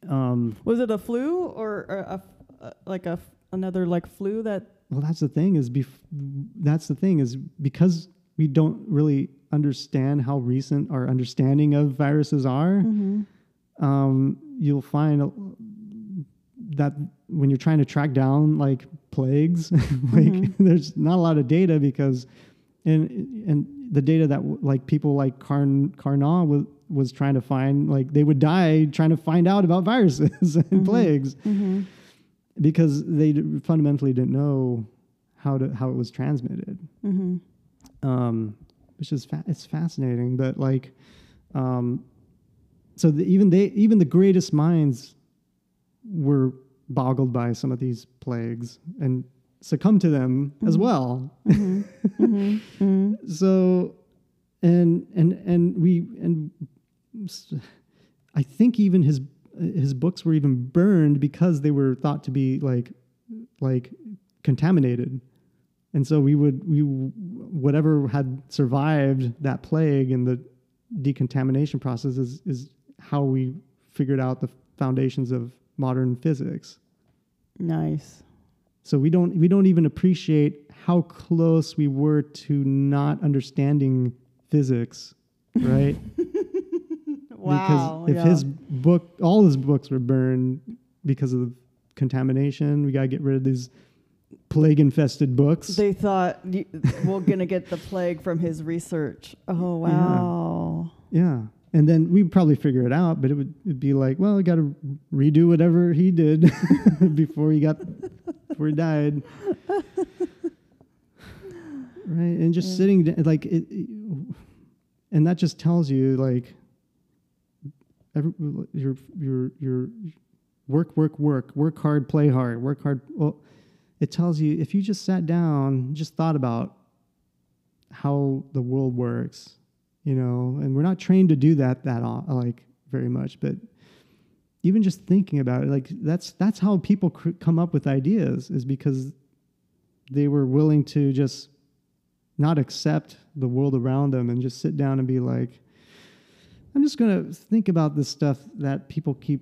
um, Was it a flu or, or a, a like a another like flu that? well, that's the thing is bef- that's the thing is because we don't really understand how recent our understanding of viruses are. Mm-hmm. um, you'll find a- that when you're trying to track down like plagues, (laughs) like Mhm. (laughs) there's not a lot of data because, and and the data that like people like Carn Carnot was was trying to find, like they would die trying to find out about viruses (laughs) and Mhm. plagues Mm-hmm. Because they d- fundamentally didn't know how to how it was transmitted. Mm-hmm. um, which is fa- it's fascinating. But like, um, so the, even they even the greatest minds were boggled by some of these plagues and succumbed to them as well. (laughs) so, and and and we and I think even his his books were even burned because they were thought to be like like contaminated. And so we would we whatever had survived that plague and the decontamination process is, is how we figured out the foundations of modern physics. Nice. so we don't we don't even appreciate how close we were to not understanding physics right (laughs) Wow. because if yeah. his book all his books were burned because of contamination we got to get rid of these plague infested books They thought we're gonna get the plague from his research. Oh wow. yeah and then we'd probably figure it out but it would it'd be like well we got to redo whatever he did (laughs) before he got before he died right and just Yeah. sitting like it, it- and that just tells you like every, your your your work work work work hard play hard work hard. Well it tells you if you just sat down just thought about how the world works you know and we're not trained to do that that o- like very much but even just thinking about it like that's that's how people cr- come up with ideas is because they were willing to just not accept the world around them and just sit down and be like i'm just going to think about this stuff that people keep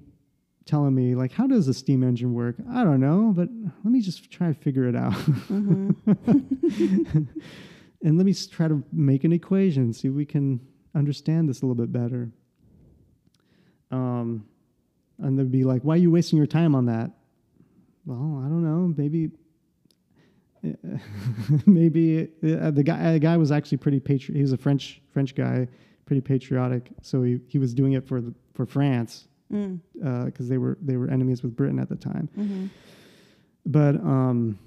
telling me like how does a steam engine work? I don't know but let me just try to figure it out. (laughs) And let me try to make an equation see if we can understand this a little bit better. Um, and they'd be like why are you wasting your time on that? Well i don't know maybe (laughs) maybe uh, the guy the guy was actually pretty patri- he was a french french guy pretty patriotic so he, he was doing it for the, for france Mm. because they were they were enemies with britain at the time hmm but um,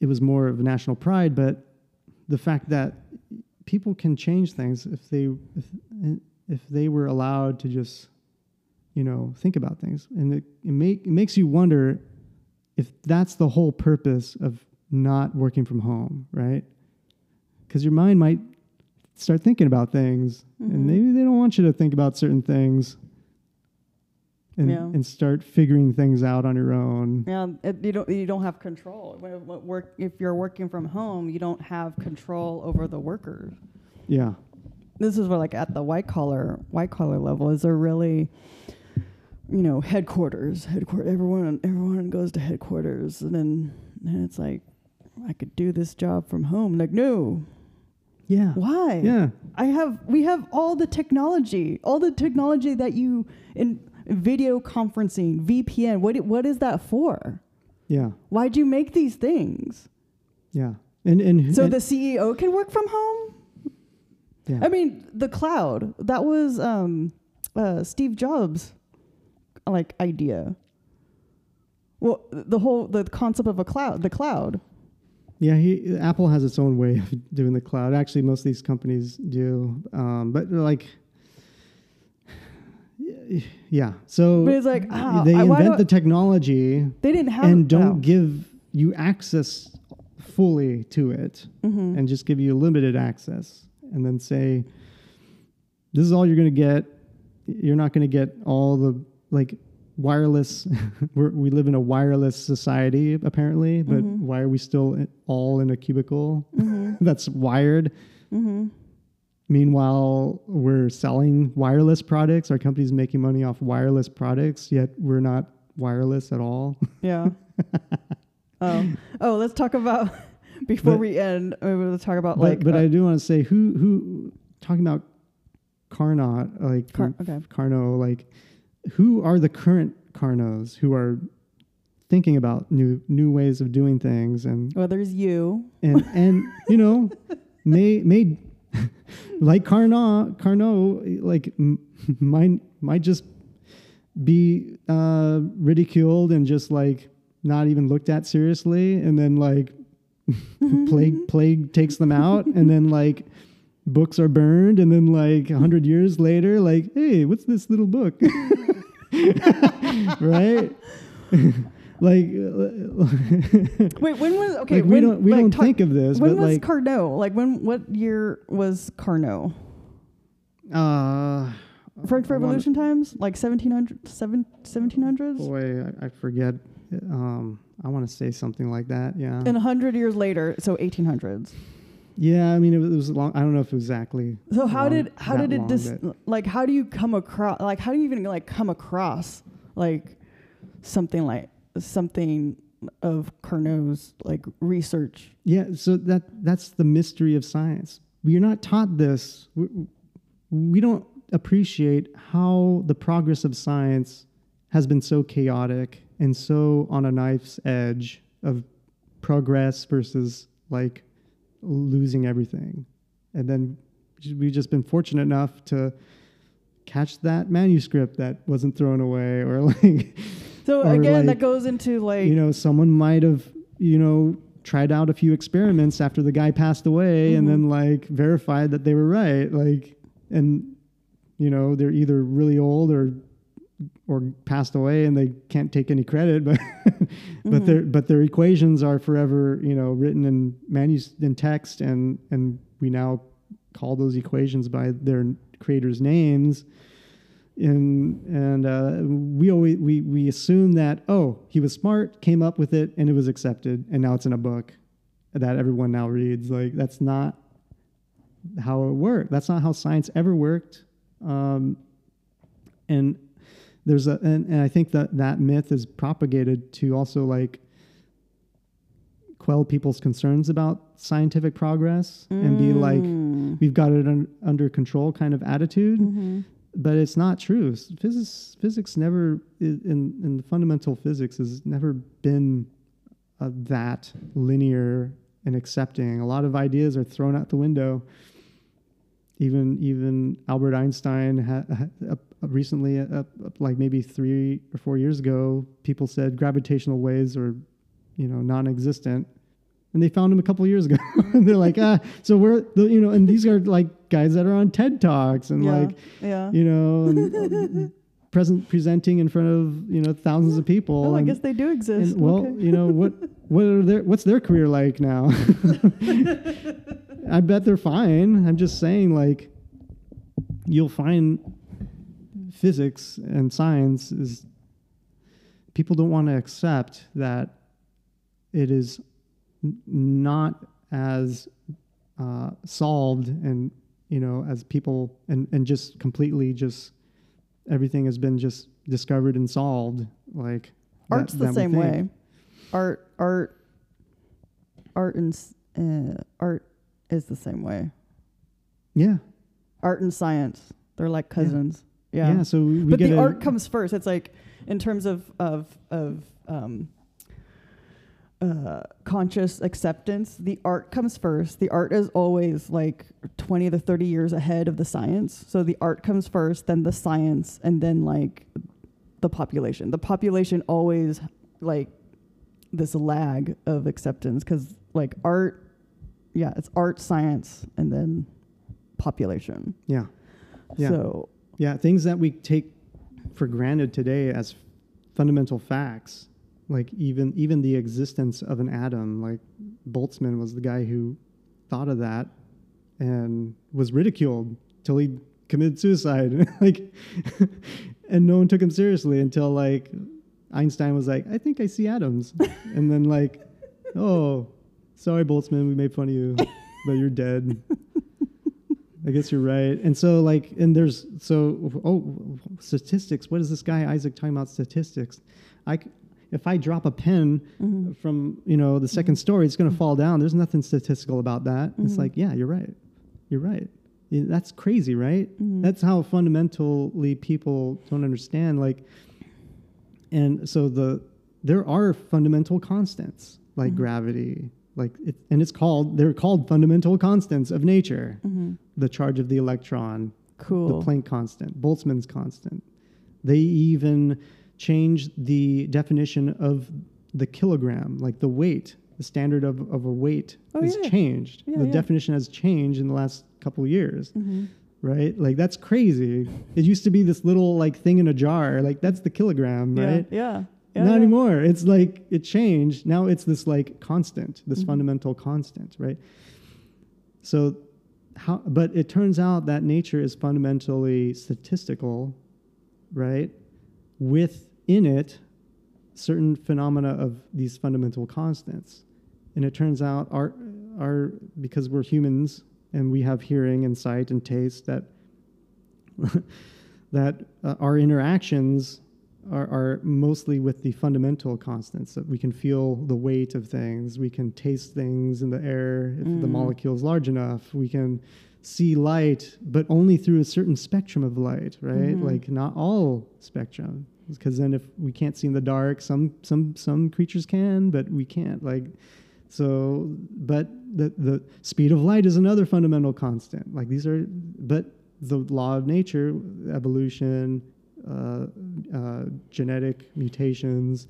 it was more of a national pride. But the fact that people can change things if they if, if they were allowed to just you know think about things, and it, it make it makes you wonder if that's the whole purpose of not working from home, right? Because your mind might start thinking about things, Mhm. and maybe they don't want you to think about certain things. And, Yeah. and start figuring things out on your own. Yeah, it, you don't you don't have control. When, when work if you're working from home, you don't have control over the workers. Yeah. This is where like at the white collar white collar level is there really you know headquarters headquarters everyone everyone goes to headquarters and then and it's like I could do this job from home like no Yeah. why Yeah. I have we have all the technology, all the technology that you in video conferencing, VPN. What what is that for? Yeah. Why'd you make these things? Yeah. And and So and- the CEO can work from home? yeah. I mean, the cloud. That was um, uh, Steve Jobs' like idea. Well, the whole the concept of a cloud, the cloud. Yeah, he Apple has its own way (laughs) of doing the cloud. Actually, most of these companies do. Um, but like (sighs) yeah. So But it's like, ah, they I- invent the technology They didn't have and don't wow. give you access fully to it Mhm. and just give you limited access and then say this is all you're going to get you're not going to get all the like wireless (laughs) We're, we live in a wireless society apparently but Mhm. why are we still all in a cubicle Mhm. (laughs) that's wired Mhm. meanwhile we're selling wireless products our company's making money off wireless products yet we're not wireless at all (laughs) Yeah. um, oh, let's talk about before But- we end. Let's talk about but, like. but uh, I do want to say who who talking about Carnot like Car- okay. Carnot like who are the current Carnots who are thinking about new new ways of doing things and well, there's you. and and you know may may (laughs) like Carnot Carnot like might might just be uh ridiculed and just like not even looked at seriously and then like (laughs) plague (laughs) plague takes them out, and then like books are burned, and then like a hundred years later, like, hey, what's this little book? (laughs) right? (laughs) like, (laughs) Wait, when was okay? like we when, don't we like, don't ta- think of this, When but was like, Carnot? Like when? What year was Carnot? uh, French I wanna- Revolution times, like 1700, 1700s. Boy, I, I forget. Um, I want to say something like that. Yeah. And a hundred years later, so 1800s. Yeah. I mean, it was, it was long. I don't know if exactly. So how long- did how did it dis- like how do you come across like how do you even like come across like something like something of Carnot's like research? Yeah. So that that's the mystery of science. We're not taught this. We, we don't appreciate how the progress of science has been so chaotic and so on a knife's edge of progress versus like losing everything. And then we've just been fortunate enough to catch that manuscript that wasn't thrown away or (laughs) like So Or, again, that goes into like you know someone might have you know tried out a few experiments after the guy passed away and mm-hmm. then like verified that they were right like and you know they're either really old or or passed away and they can't take any credit (laughs) but but their but their equations are forever you know written in manus in text and and we now call those equations by their creators names. And and uh, we always we we assume that oh he was smart came up with it and it was accepted and now it's in a book that everyone now reads. Like that's not how it worked. That's not how science ever worked. Um, and there's a and, and I think that that myth is propagated to also like quell people's concerns about scientific progress and be like Mm. we've got it un- under control kind of attitude Mhm. but it's not true. Physics, physics never in in fundamental physics has never been uh, that linear and accepting. A lot of ideas are thrown out the window. Even even Albert Einstein ha, ha, recently, uh, like maybe three or four years ago, people said gravitational waves are, you know, non-existent. And they found them a couple years ago. (laughs) and they're like, ah, so we're, the, you know, and these are like guys that are on TED Talks and yeah, like, yeah. you know, and, uh, (laughs) present presenting in front of you know thousands of people. Oh, I guess they do exist. and, well, okay. you know what what are their what's their career like now? (laughs) I bet they're fine. I'm just saying, like, you'll find physics and science is people don't want to accept that it is n- not as uh, solved and you know as people and and just completely just everything has been just discovered and solved like that- Art's the that we same way. Art, art, art, and uh, art is the same way. yeah Art and science, they're like cousins. yeah, Yeah. so we, but the art comes first. It's like in terms of of of um, uh, conscious acceptance. The art comes first. The art is always like twenty to thirty years ahead of the science. So the art comes first, then the science, and then like the population. The population always like this lag of acceptance because like art, yeah, it's art, science, and then population. yeah Yeah. So Yeah, things that we take for granted today as fundamental facts, like even even the existence of an atom. Like Boltzmann was the guy who thought of that and was ridiculed till he committed suicide. (laughs) like, (laughs) and no one took him seriously until like Einstein was like, "I think I see atoms," (laughs) and then like, "Oh, sorry, Boltzmann, we made fun of you, but you're dead." I guess you're right. And so like and there's so oh statistics. What is this guy Isaac talking about statistics? I if I drop a pen Mm-hmm. from you know the second story, it's going to fall down. There's nothing statistical about that. It's Mm-hmm. like yeah, you're right. You're right. Yeah, That's crazy, right? Mm-hmm. That's how fundamentally people don't understand. Like, and so the there are fundamental constants Mm-hmm. like gravity, like it, and it's called they're called fundamental constants of nature the charge of the electron, cool. the Planck constant, Boltzmann's constant. They even changed the definition of the kilogram, like the weight. the standard of, of a weight Oh, has yeah. changed. Yeah, the yeah. definition has changed in the last couple of years, Mm-hmm. right? Like that's crazy. It used to be this little like thing in a jar, like that's the kilogram, right? Yeah. Yeah. Not yeah. anymore. It's like it changed. Now it's this like constant, this Mhm. fundamental constant, right? So how but it turns out that nature is fundamentally statistical, right? Within it certain phenomena of these fundamental constants. And it turns out our our because we're humans and we have hearing and sight and taste that (laughs) that uh, our interactions are, are mostly with the fundamental constants that we can feel the weight of things we can taste things in the air if the Mm. molecule is large enough we can see light but only through a certain spectrum of light right Mhm. like not all spectrum because then if we can't see in the dark some some some creatures can but we can't like so but the the speed of light is another fundamental constant like these are but the law of nature evolution Uh, uh, genetic mutations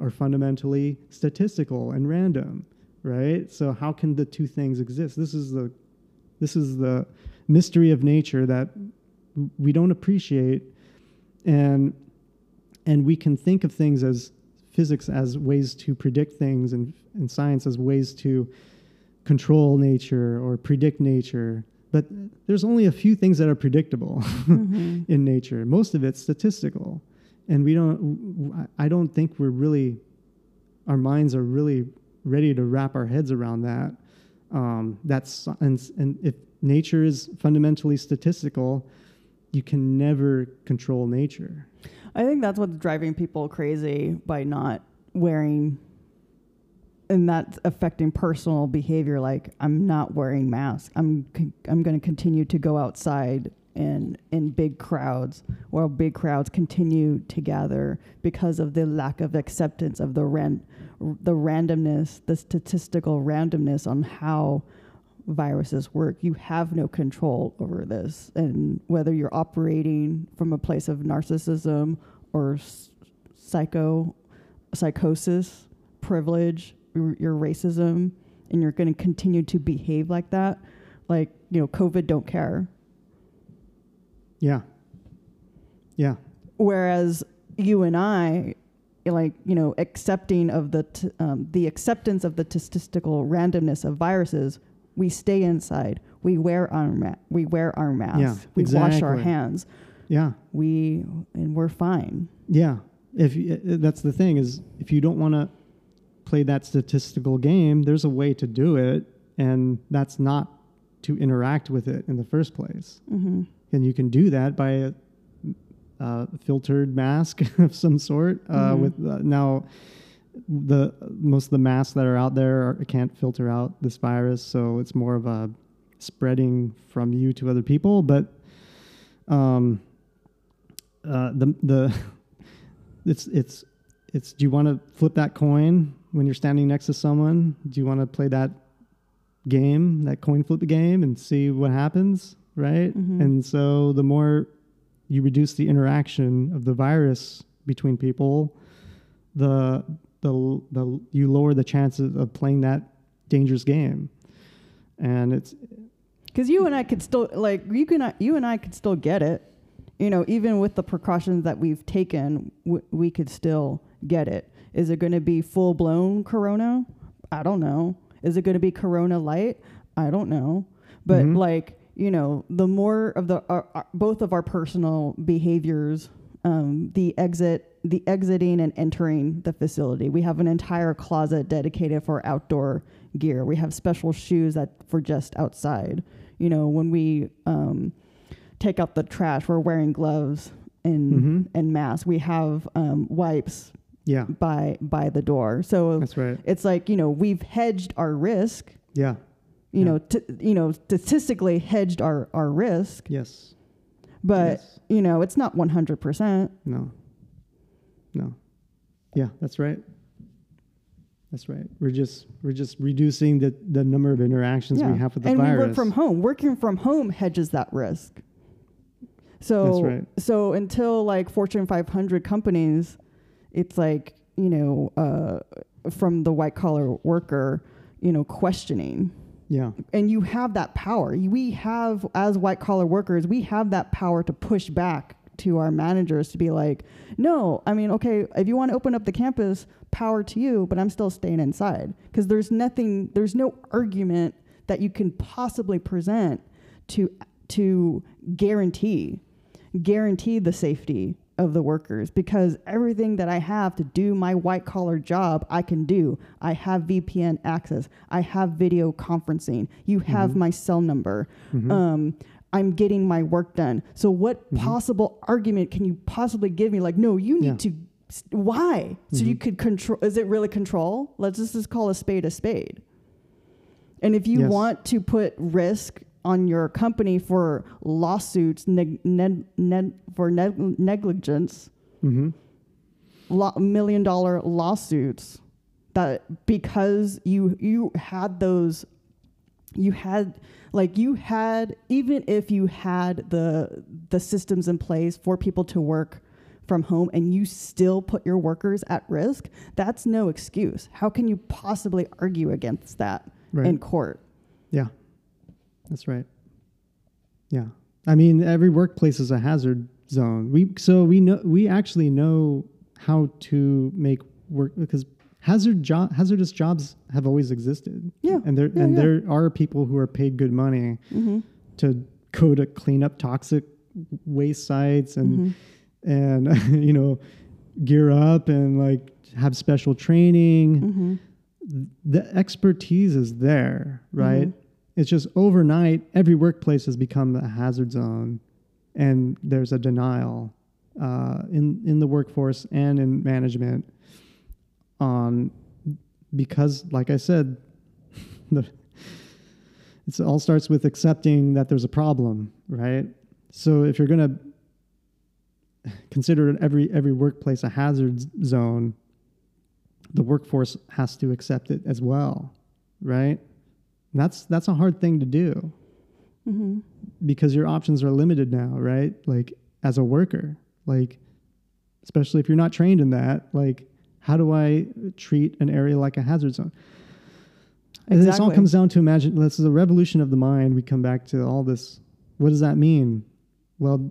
are fundamentally statistical and random right? So how can the two things exist? This is the this is the mystery of nature that we don't appreciate. And and we can think of things as physics as ways to predict things and, and science as ways to control nature or predict nature but there's only a few things that are predictable Mhm. (laughs) in nature. Most of it's statistical. And we don't I don't think we're really our minds are really ready to wrap our heads around that. Um, that's and, and if nature is fundamentally statistical you can never control nature. I think that's what's driving people crazy by not wearing, and that's affecting personal behavior. Like I'm not wearing masks. I'm con- I'm going to continue to go outside in in big crowds, while big crowds continue to gather because of the lack of acceptance of the ran- the randomness, the statistical randomness on how viruses work. You have no control over this. And whether you're operating from a place of narcissism or s- psycho psychosis, privilege, your, racism, and you're going to continue to behave like that, like, you know, COVID don't care. yeah yeah Whereas you and I, like you know, accepting of the t- um, the acceptance of the statistical randomness of viruses, we stay inside. We wear our ma- we wear our masks. Yeah, we wash our hands. yeah We and we're fine. Yeah, if y- uh, that's the thing is, if you don't want to play that statistical game, there's a way to do it, and that's not to interact with it in the first place. Mm-hmm. And you can do that by a, uh filtered mask (laughs) of some sort. Uh, Mhm. With uh, now, the most of the masks that are out there are, can't filter out this virus, so it's more of a spreading from you to other people. But um, uh, the the (laughs) it's it's it's do you want to flip that coin when you're standing next to someone do you want to play that game that coin flip game and see what happens right Mhm. and so the more you reduce the interaction of the virus between people the the the you lower the chances of playing that dangerous game and it's Because you and I could still like you can you and I could still get it. You know, even with the precautions that we've taken, w- we could still get it. Is it going to be full blown corona? I don't know. Is it going to be corona light? I don't know. But Mhm. like you know, the more of the our, our, both of our personal behaviors, um, the exit, the exiting and entering the facility. We have an entire closet dedicated for outdoor gear. We have special shoes that for just outside. You know, when we um, take out the trash, we're wearing gloves and Mhm. and masks. We have um, wipes yeah by by the door. So that's right it's like you know we've hedged our risk. yeah You Yeah. know, t- you know, statistically hedged our our risk, yes but Yes. you know, it's not one hundred percent. No. No. Yeah, that's right. That's right. We're just we're just reducing the, the number of interactions we have with the and virus. we work from home. Working from home hedges that risk. So That's right. so until like Fortune 500 companies, it's like you know uh, from the white collar worker, you know, questioning Yeah. and you have that power. We have, as white collar workers, we have that power to push back to our managers to be like, no, I mean, okay, if you want to open up the campus, power to you, but I'm still staying inside because there's nothing, there's no argument that you can possibly present to to guarantee guarantee the safety of the workers because everything that I have to do my white collar job, I can do. I have VPN access. I have video conferencing. You have mm-hmm. my cell number. Mm-hmm. Um, I'm getting my work done. So, what mm-hmm. possible argument can you possibly give me? Like, no, you need Yeah. to. Why? So you could control. Is it really control? Let's just, just call a spade a spade. And if you Yes. want to put risk on your company for lawsuits neg- neg- neg- for neg- negligence, Mm-hmm. lo- million dollar lawsuits, that because you you had those, you had like you had even if you had the the systems in place for people to work from home and you still put your workers at risk, that's no excuse. How can you possibly argue against that Right. in court? That's right. Yeah, I mean, every workplace is a hazard zone. We so we know we actually know how to make work because hazard job hazardous jobs have always existed. Yeah, and there yeah, and yeah. there are people who are paid good money Mm-hmm. to go to clean up toxic waste sites and Mm-hmm. and (laughs) you know gear up and like have special training Mm-hmm. the expertise is there, right? It's just overnight, every workplace has become a hazard zone, and there's a denial uh, in in the workforce and in management on because, like I said, (laughs) the it all starts with accepting that there's a problem, right? So if you're gonna consider every every workplace a hazard zone, the workforce has to accept it as well, right? That's that's a hard thing to do Mm-hmm. because your options are limited now, right? Like as a worker, like especially if you're not trained in that, like how do I treat an area like a hazard zone? And this all comes down to imagine this is a revolution of the mind. We come back to all this. What does that mean? Well,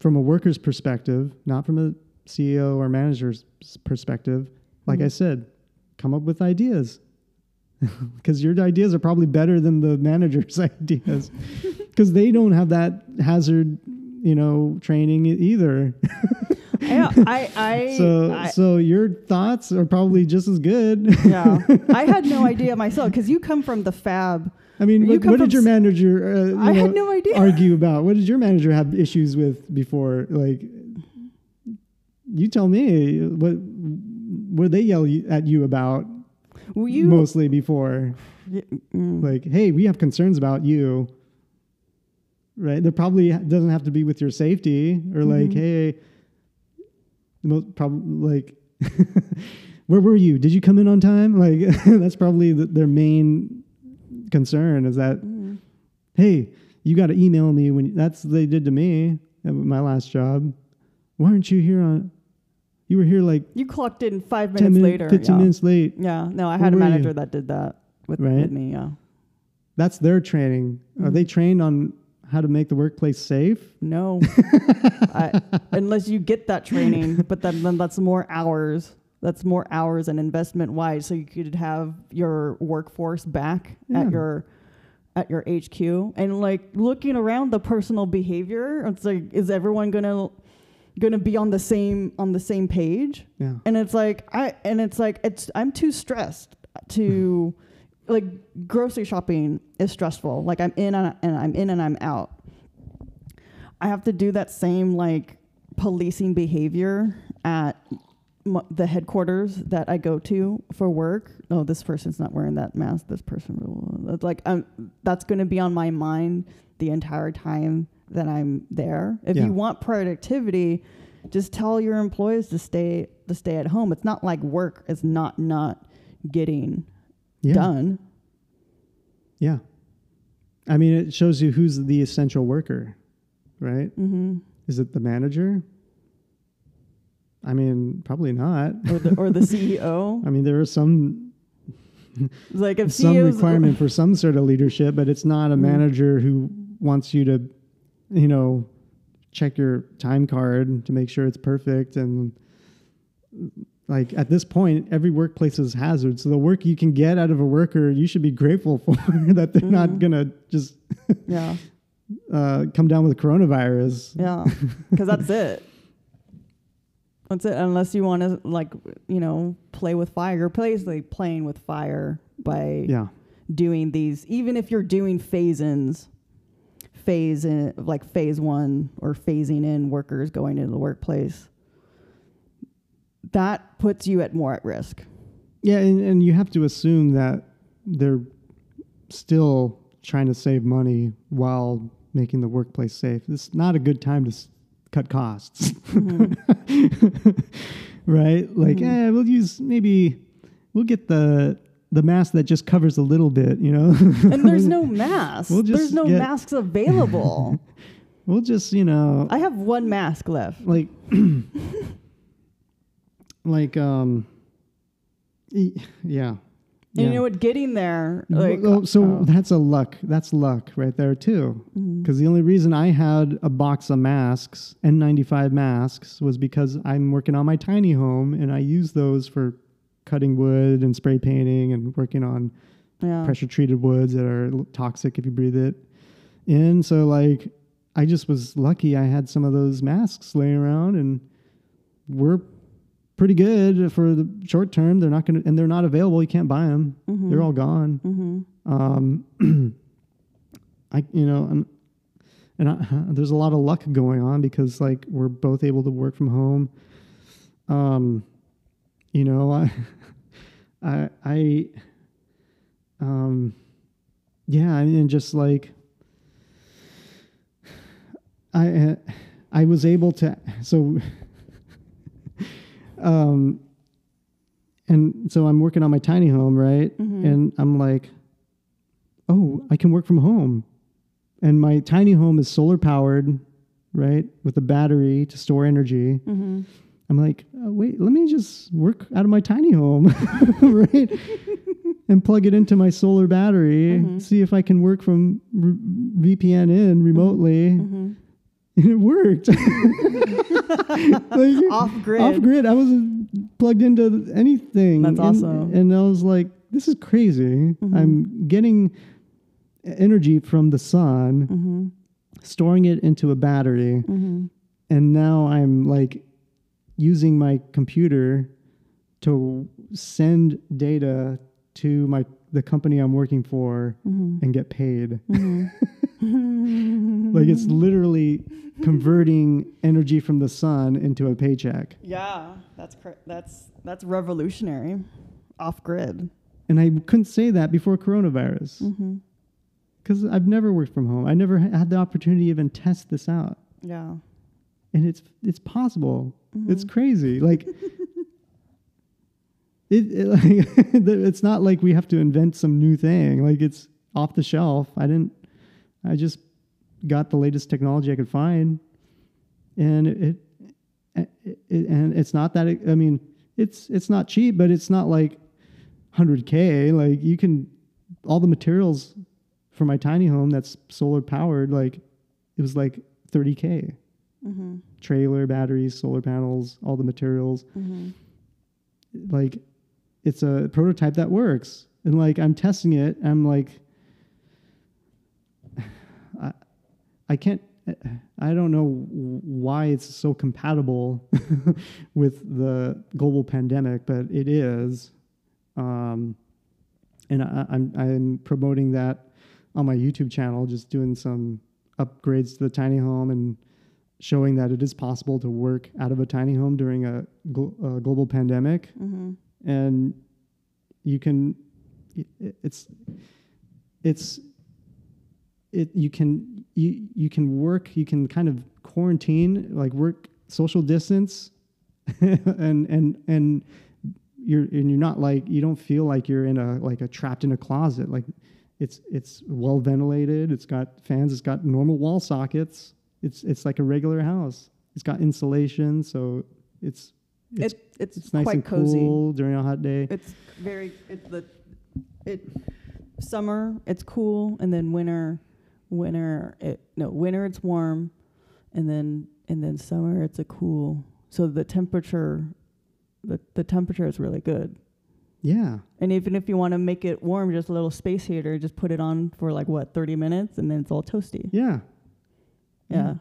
from a worker's perspective, not from a CEO or manager's perspective, like I said, come up with ideas. (laughs) Because your ideas are probably better than the manager's (laughs) ideas. Because they don't have that hazard, you know, training either. (laughs) I, I, so, I- so your thoughts are probably just as good. yeah, I had no idea myself because you come from the fab. I mean, what, what did your manager? Uh, you I had no idea. argue about? What did your manager have issues with before? Like, you tell me what what they yell at you about Well, you, mostly before? mm, Like, hey, we have concerns about you. Right? There probably doesn't have to be with your safety or like, Mhm. hey, the most probably like. (laughs) Where were you? Did you come in on time? Like (laughs) that's probably the, their main concern is that mm. hey, you got to email me when that's what they did to me at my last job. Why aren't you here on? You were here like you clocked in five minutes later. fifteen yeah. minutes late. Yeah, no, I Where had a were you? manager that did that with, Right? with me. Yeah, That's their training. Are Mhm. they trained on how to make the workplace safe? no, (laughs) I, unless you get that training, but then, then that's more hours. That's more hours and investment wise, so you could have your workforce back Yeah. at your at your HQ and like looking around the personal behavior. It's like, is everyone gonna gonna be on the same on the same page? Yeah. and it's like i and it's like it's i'm too stressed to like grocery shopping is stressful. Like i'm in and i'm in and i'm out. I have to do that same like policing behavior at m- the headquarters that i go to for work. Oh this person's not wearing that mask. This person like um, that's going to be on my mind the entire time that i'm there if Yeah. you want productivity just tell your employees to stay to stay at home. It's not like work is not not getting Yeah. done. Yeah. I mean, it shows you who's the essential worker, right? Mm-hmm. Is it the manager? I mean, probably not. or the or the (laughs) CEO. I mean, there are some Like some CEOs requirement for some sort of leadership, but it's not a Mm. manager who wants you to, you know, check your time card to make sure it's perfect. And like at this point, every workplace is hazard. So the work you can get out of a worker, you should be grateful (laughs) for that they're not Mhm. gonna just yeah, (laughs) uh, come down with coronavirus. yeah, because that's it. That's it. Unless you want to like you know play with fire, you're basically playing with fire by Yeah. doing these. Even if you're doing phase-ins, phase in like phase one or phasing in workers going into the workplace, that puts you at more at risk. Yeah, and, and you have to assume that they're still trying to save money while making the workplace safe. It's not a good time to s- cut costs, (laughs) right? Like, Mhm. eh, we'll use maybe we'll get the the mask that just covers a little bit, you know. And there's no mask. (laughs) We'll there's no get- masks available. (laughs) we'll just, you know, I have one mask left. like (clears throat) like um e- yeah. And yeah. you know what? Getting there, Well, like, oh, so oh. that's a luck. That's luck right there too. Because the only reason I had a box of masks, N95 masks, was because I'm working on my tiny home and I use those for cutting wood and spray painting and working on yeah. pressure treated woods that are toxic if you breathe it in. So like, I just was lucky. I had some of those masks laying around and we're pretty good for the short term. They're not going to, and they're not available. You can't buy them. Mhm. They're all gone Mhm. um, (clears throat) I you know and and I, (laughs) there's a lot of luck going on because like we're both able to work from home. Um, you know I (laughs) I I um yeah I mean just like I uh, I was able to so (laughs) um and so I'm working on my tiny home right Mhm. and I'm like oh, I can work from home. And my tiny home is solar powered, right? With a battery to store energy. Mhm. I'm like, oh, wait, let me just work out of my tiny home, (laughs) right? and plug it into my solar battery, Mhm. see if I can work from VPN in remotely. Mhm. And it worked. (laughs) Like, Off grid. Off grid. I wasn't plugged into anything. That's and, awesome. And I was like, this is crazy. Mhm. I'm getting energy from the sun, Mhm. storing it into a battery, Mhm. and now I'm like using my computer to send data to my the company I'm working for Mhm. and get paid. Mhm. Like it's (laughs) literally converting energy from the sun into a paycheck. yeah, that's cr- that's that's revolutionary. Off grid. And I couldn't say that before coronavirus Mm-hmm. because I've never worked from home. I never had the opportunity to even test this out. Yeah. And it's it's possible. It's Mhm. crazy. (laughs) Like it, it (laughs) like (laughs) it's not like we have to invent some new thing. Like it's off the shelf. I didn't I just got the latest technology I could find and it, it, it and it's not that I mean it's it's not cheap, but it's not like 100k like you can all the materials for my tiny home that's solar powered like it was like 30k Mm-hmm. Trailer batteries solar panels all the materials. Mm-hmm. like it's a prototype that works. And like i'm testing it. I'm like (sighs) i, I can't i don't know why it's so compatible (laughs) with the global pandemic but it is. Um, and I, I'm, I'm promoting that on my youtube channel just doing some upgrades to the tiny home and showing that it is possible to work out of a tiny home during a, glo- a global pandemic. Mm-hmm. and you can it- it's it's it you can you you can work you can kind of quarantine like work social distance (laughs) and and and you're and you're not like you don't feel like you're in a like a trapped in a closet. Like it's it's well ventilated. It's got fans. It's got normal wall sockets it's it's like a regular house. It's got insulation so it's It's it, it's, it's nice quite and cozy. cool during a hot day. It's very it's the it summer it's cool and then winter winter it no winter it's warm and then and then summer it's a cool so the temperature the the temperature is really good. Yeah, and even if you want to make it warm just a little space heater just put it on for like what 30 minutes and then it's all toasty. Yeah, yeah.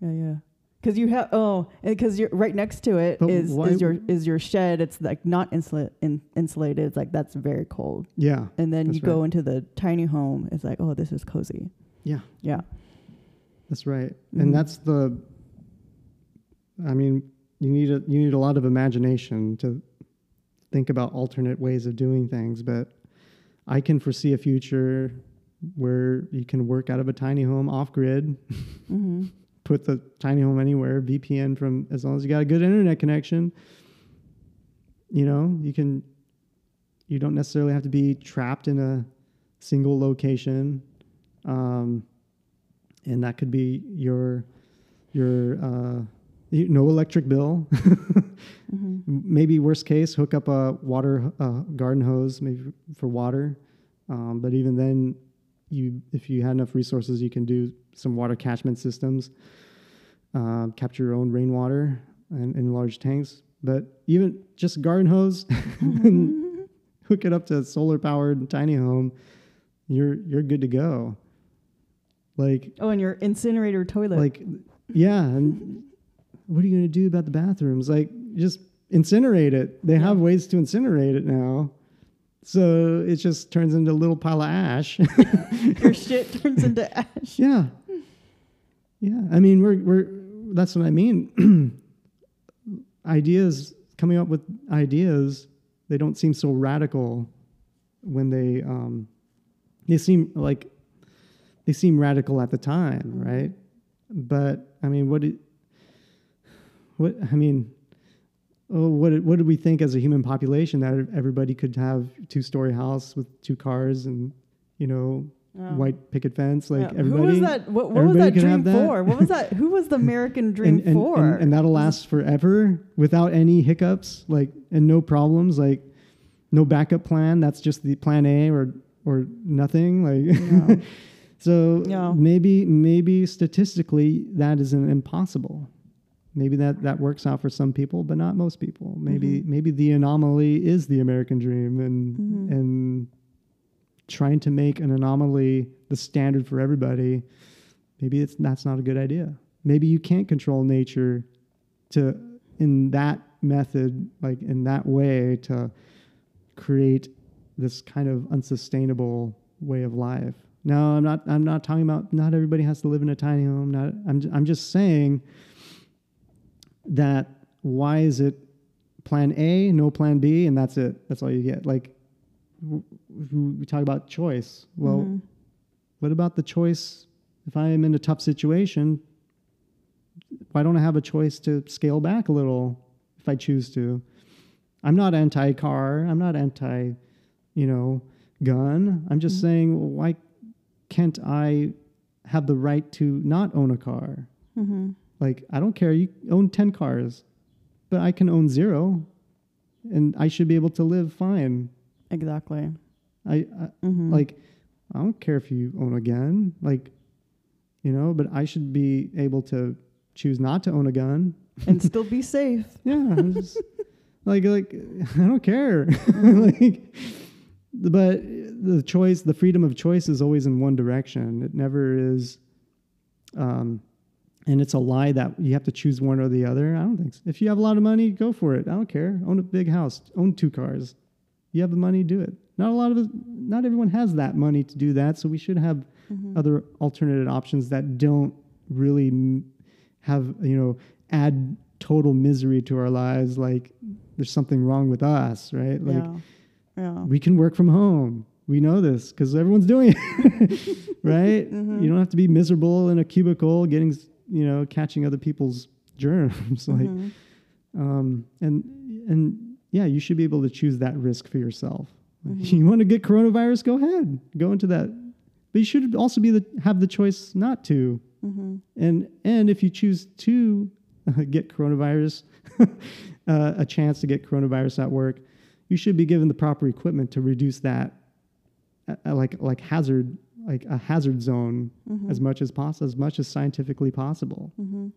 Yeah. Yeah because you have oh because you're right next to it But is why- is your is your shed. It's like not insula- in, insulated. It's like that's very cold. Yeah, and then That's you go right. into the tiny home. It's like oh this is cozy. Yeah. yeah. That's right, Mhm. and that's the. I mean, you need a you need a lot of imagination to think about alternate ways of doing things, but I can foresee a future where you can work out of a tiny home off grid, mm-hmm. (laughs) put the tiny home anywhere, VPN from as long as you got a good internet connection. You know, you can. You don't necessarily have to be trapped in a single location, um, and that could be your your uh, you, no electric bill. (laughs) Mm-hmm. maybe worst case, hook up a water uh, garden hose maybe for water. Um, but even then, you if you had enough resources, you can do some water catchment systems, uh, capture your own rainwater and in large tanks. But even just garden hose, (laughs) and (laughs) hook it up to a solar powered tiny home, you're you're good to go. Like oh and your incinerator toilet. like yeah and what are you going to do about the bathrooms? Like just incinerate it. They have ways to incinerate it now so it just turns into a little pile of ash. (laughs) Your shit turns (laughs) into ash. Yeah. Yeah i mean we're we're that's what i mean. (clears throat) Ideas coming up with ideas they don't seem so radical when they um they seem like they seem radical at the time right? But i mean what it what i mean oh what did, what did we think as a human population that everybody could have two story house with two cars and you know Yeah. white picket fence like Yeah. everybody who was that what, what was that dream that. for what was that who was the american (laughs) dream and, and, for and, and that'll last forever without any hiccups like and no problems like no backup plan that's just the plan a or or nothing like (laughs) so maybe maybe statistically that isn't impossible maybe that that works out for some people but not most people maybe Mhm. maybe the anomaly is the american dream and Mhm. and trying to make an anomaly the standard for everybody maybe it's that's not a good idea maybe you can't control nature to in that method like in that way to create this kind of unsustainable way of life no i'm not i'm not talking about not everybody has to live in a tiny home not i'm, I'm just saying that why is it plan a no plan b and that's it that's all you get like w- we talk about choice well Mhm. what about the choice if I am in a tough situation? Why don't I have a choice to scale back a little if I choose to? I'm not anti car. I'm not anti, you know, gun. I'm just Mhm. saying, well, why can't I have the right to not own a car? Mhm. Like, I don't care. You own 10 cars, but I can own zero and I should be able to live fine. exactly. I, I Mhm. like i don't care if you own a gun like you know but i should be able to choose not to own a gun. And still be safe. (laughs) Yeah just, like like (laughs) i don't care. (laughs) Like but the choice the freedom of choice is always in one direction. It never is um and it's a lie that you have to choose one or the other. I don't think so. if you have a lot of money go for it. I don't care. Own a big house. Own two cars. You have the money do it. Not a lot of us not everyone has that money to do that so we should have Mhm. other alternative options that don't really have you know add total misery to our lives like there's something wrong with us right? Like yeah. yeah we can work from home. We know this because everyone's doing it (laughs) right? Mhm. you don't have to be miserable in a cubicle getting you know catching other people's (laughs) germs like Mhm. um and and yeah you should be able to choose that risk for yourself Mhm. (laughs) you want to get coronavirus go ahead go into that but you should also be the have the choice not to Mhm. and and if you choose to get coronavirus, (laughs) uh, a chance to get coronavirus at work, you should be given the proper equipment to reduce that, uh, uh, like like hazard, like a hazard zone, Mhm. as much as possible, as much as scientifically possible, Mhm.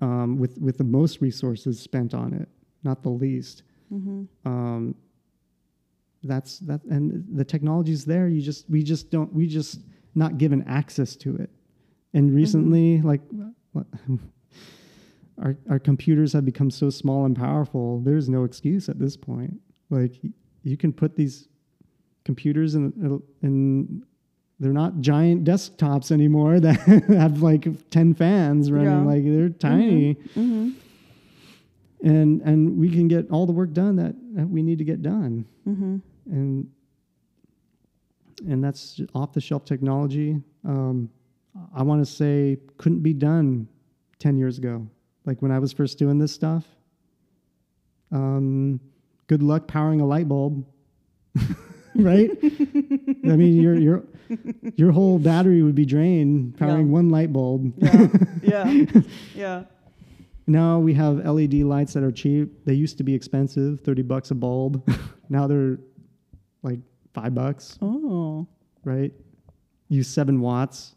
um, with with the most resources spent on it, not the least. Mhm. Um, that's that, and the technology's there. You just we just don't we just not given access to it. And recently, like (laughs) our our computers have become so small and powerful. There's no excuse at this point. Like you can put these computers in in they're not giant desktops anymore (laughs) that have like 10 fans running Yeah. like they're tiny. Mhm. and and we can get all the work done that, that we need to get done. Mhm. and and that's off the shelf technology. Um, i want to say couldn't be done 10 years ago like when i was first doing this stuff. Um, good luck powering a light bulb. (laughs) Right? (laughs) I mean your your (laughs) your whole battery would be drained powering Yeah. one light bulb Yeah. (laughs) yeah. Yeah. Now we have LED lights that are cheap. They used to be expensive, 30 bucks a bulb. (laughs) now they're like 5 bucks, Oh. right? Use 7 watts.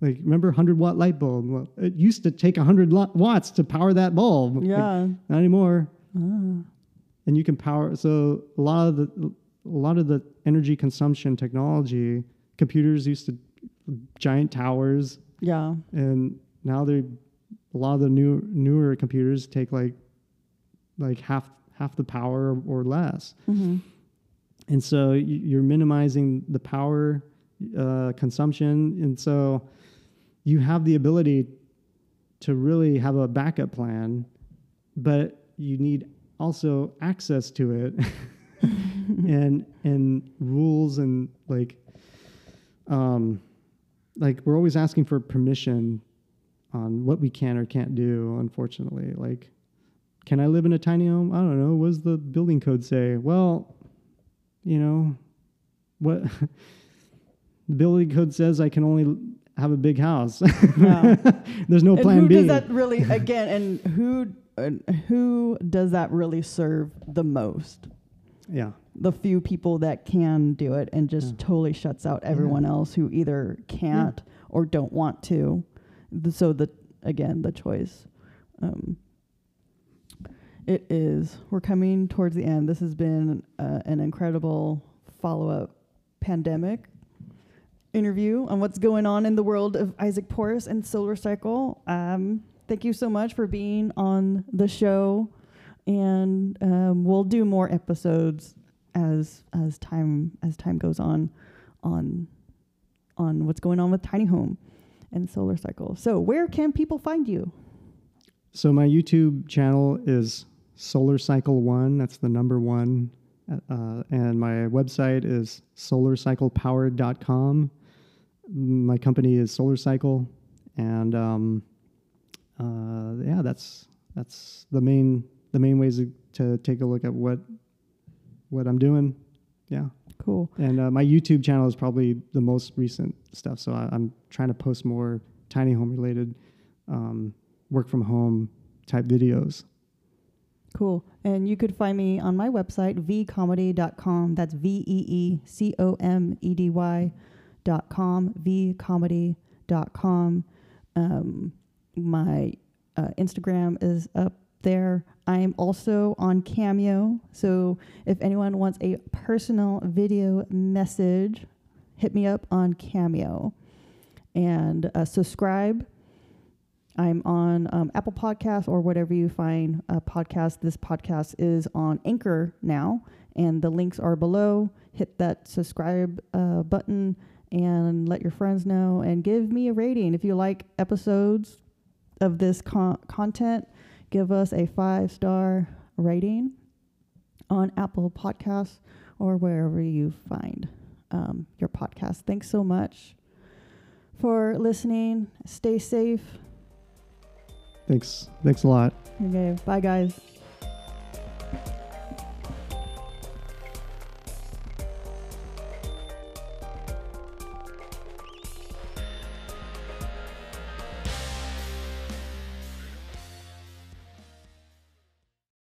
Like remember 100 watt light bulb? Well, it used to take 100 lo- watts to power that bulb. Like, Yeah. not anymore. Ah. And you can power so a lot of the a lot of the energy consumption technology, computers used to giant towers Yeah. and now they a lot of the new newer computers take like like half half the power or less Mhm. and so you're minimizing the power uh, consumption and so you have the ability to really have a backup plan but you need also access to it (laughs) (laughs) and and rules and like um like we're always asking for permission on what we can or can't do unfortunately. Like can i live in a tiny home? I don't know. What does the building code say? Well you know what (laughs) the building code says i can only have a big house. (laughs) There's no and plan who b. does that really again and who and who does that really serve the most? Yeah the few people that can do it and just Yeah. totally shuts out everyone else who either can't or don't want to The- so the again the choice um, it is we're coming towards the end this has been uh, an incredible follow-up pandemic interview on what's going on in the world of Isaac Porras and Solar Cycle. Um, thank you so much for being on the show, and um, we'll do more episodes as as time as time goes on on on what's going on with Tiny Home and Solar Cycle. So, where can people find you? So my YouTube channel is Solar Cycle One. That's the number one, uh, and my website is solarcyclepowered.com. My company is Solar Cycle, and um, uh, yeah, that's that's the main the main ways to take a look at what what I'm doing. Yeah, Cool. and uh, my YouTube channel is probably the most recent stuff. So I, I'm trying to post more tiny home related um, work from home type videos. Cool. And you could find me on my website, veecomedy.com. That's V E E C O M E D Y dot com, veecomedy.com. Um, my uh, Instagram is up there. I am also on Cameo. So if anyone wants a personal video message, hit me up on Cameo. And uh, subscribe I'm on um, Apple Podcasts or whatever you find a podcast. This podcast is on Anchor now, and the links are below. Hit that subscribe uh, button and let your friends know, and give me a rating if you like episodes of this con- content. Give us a five star rating on Apple Podcasts or wherever you find um, your podcast. Thanks so much for listening. Stay safe. Thanks. Thanks a lot. Okay, bye guys.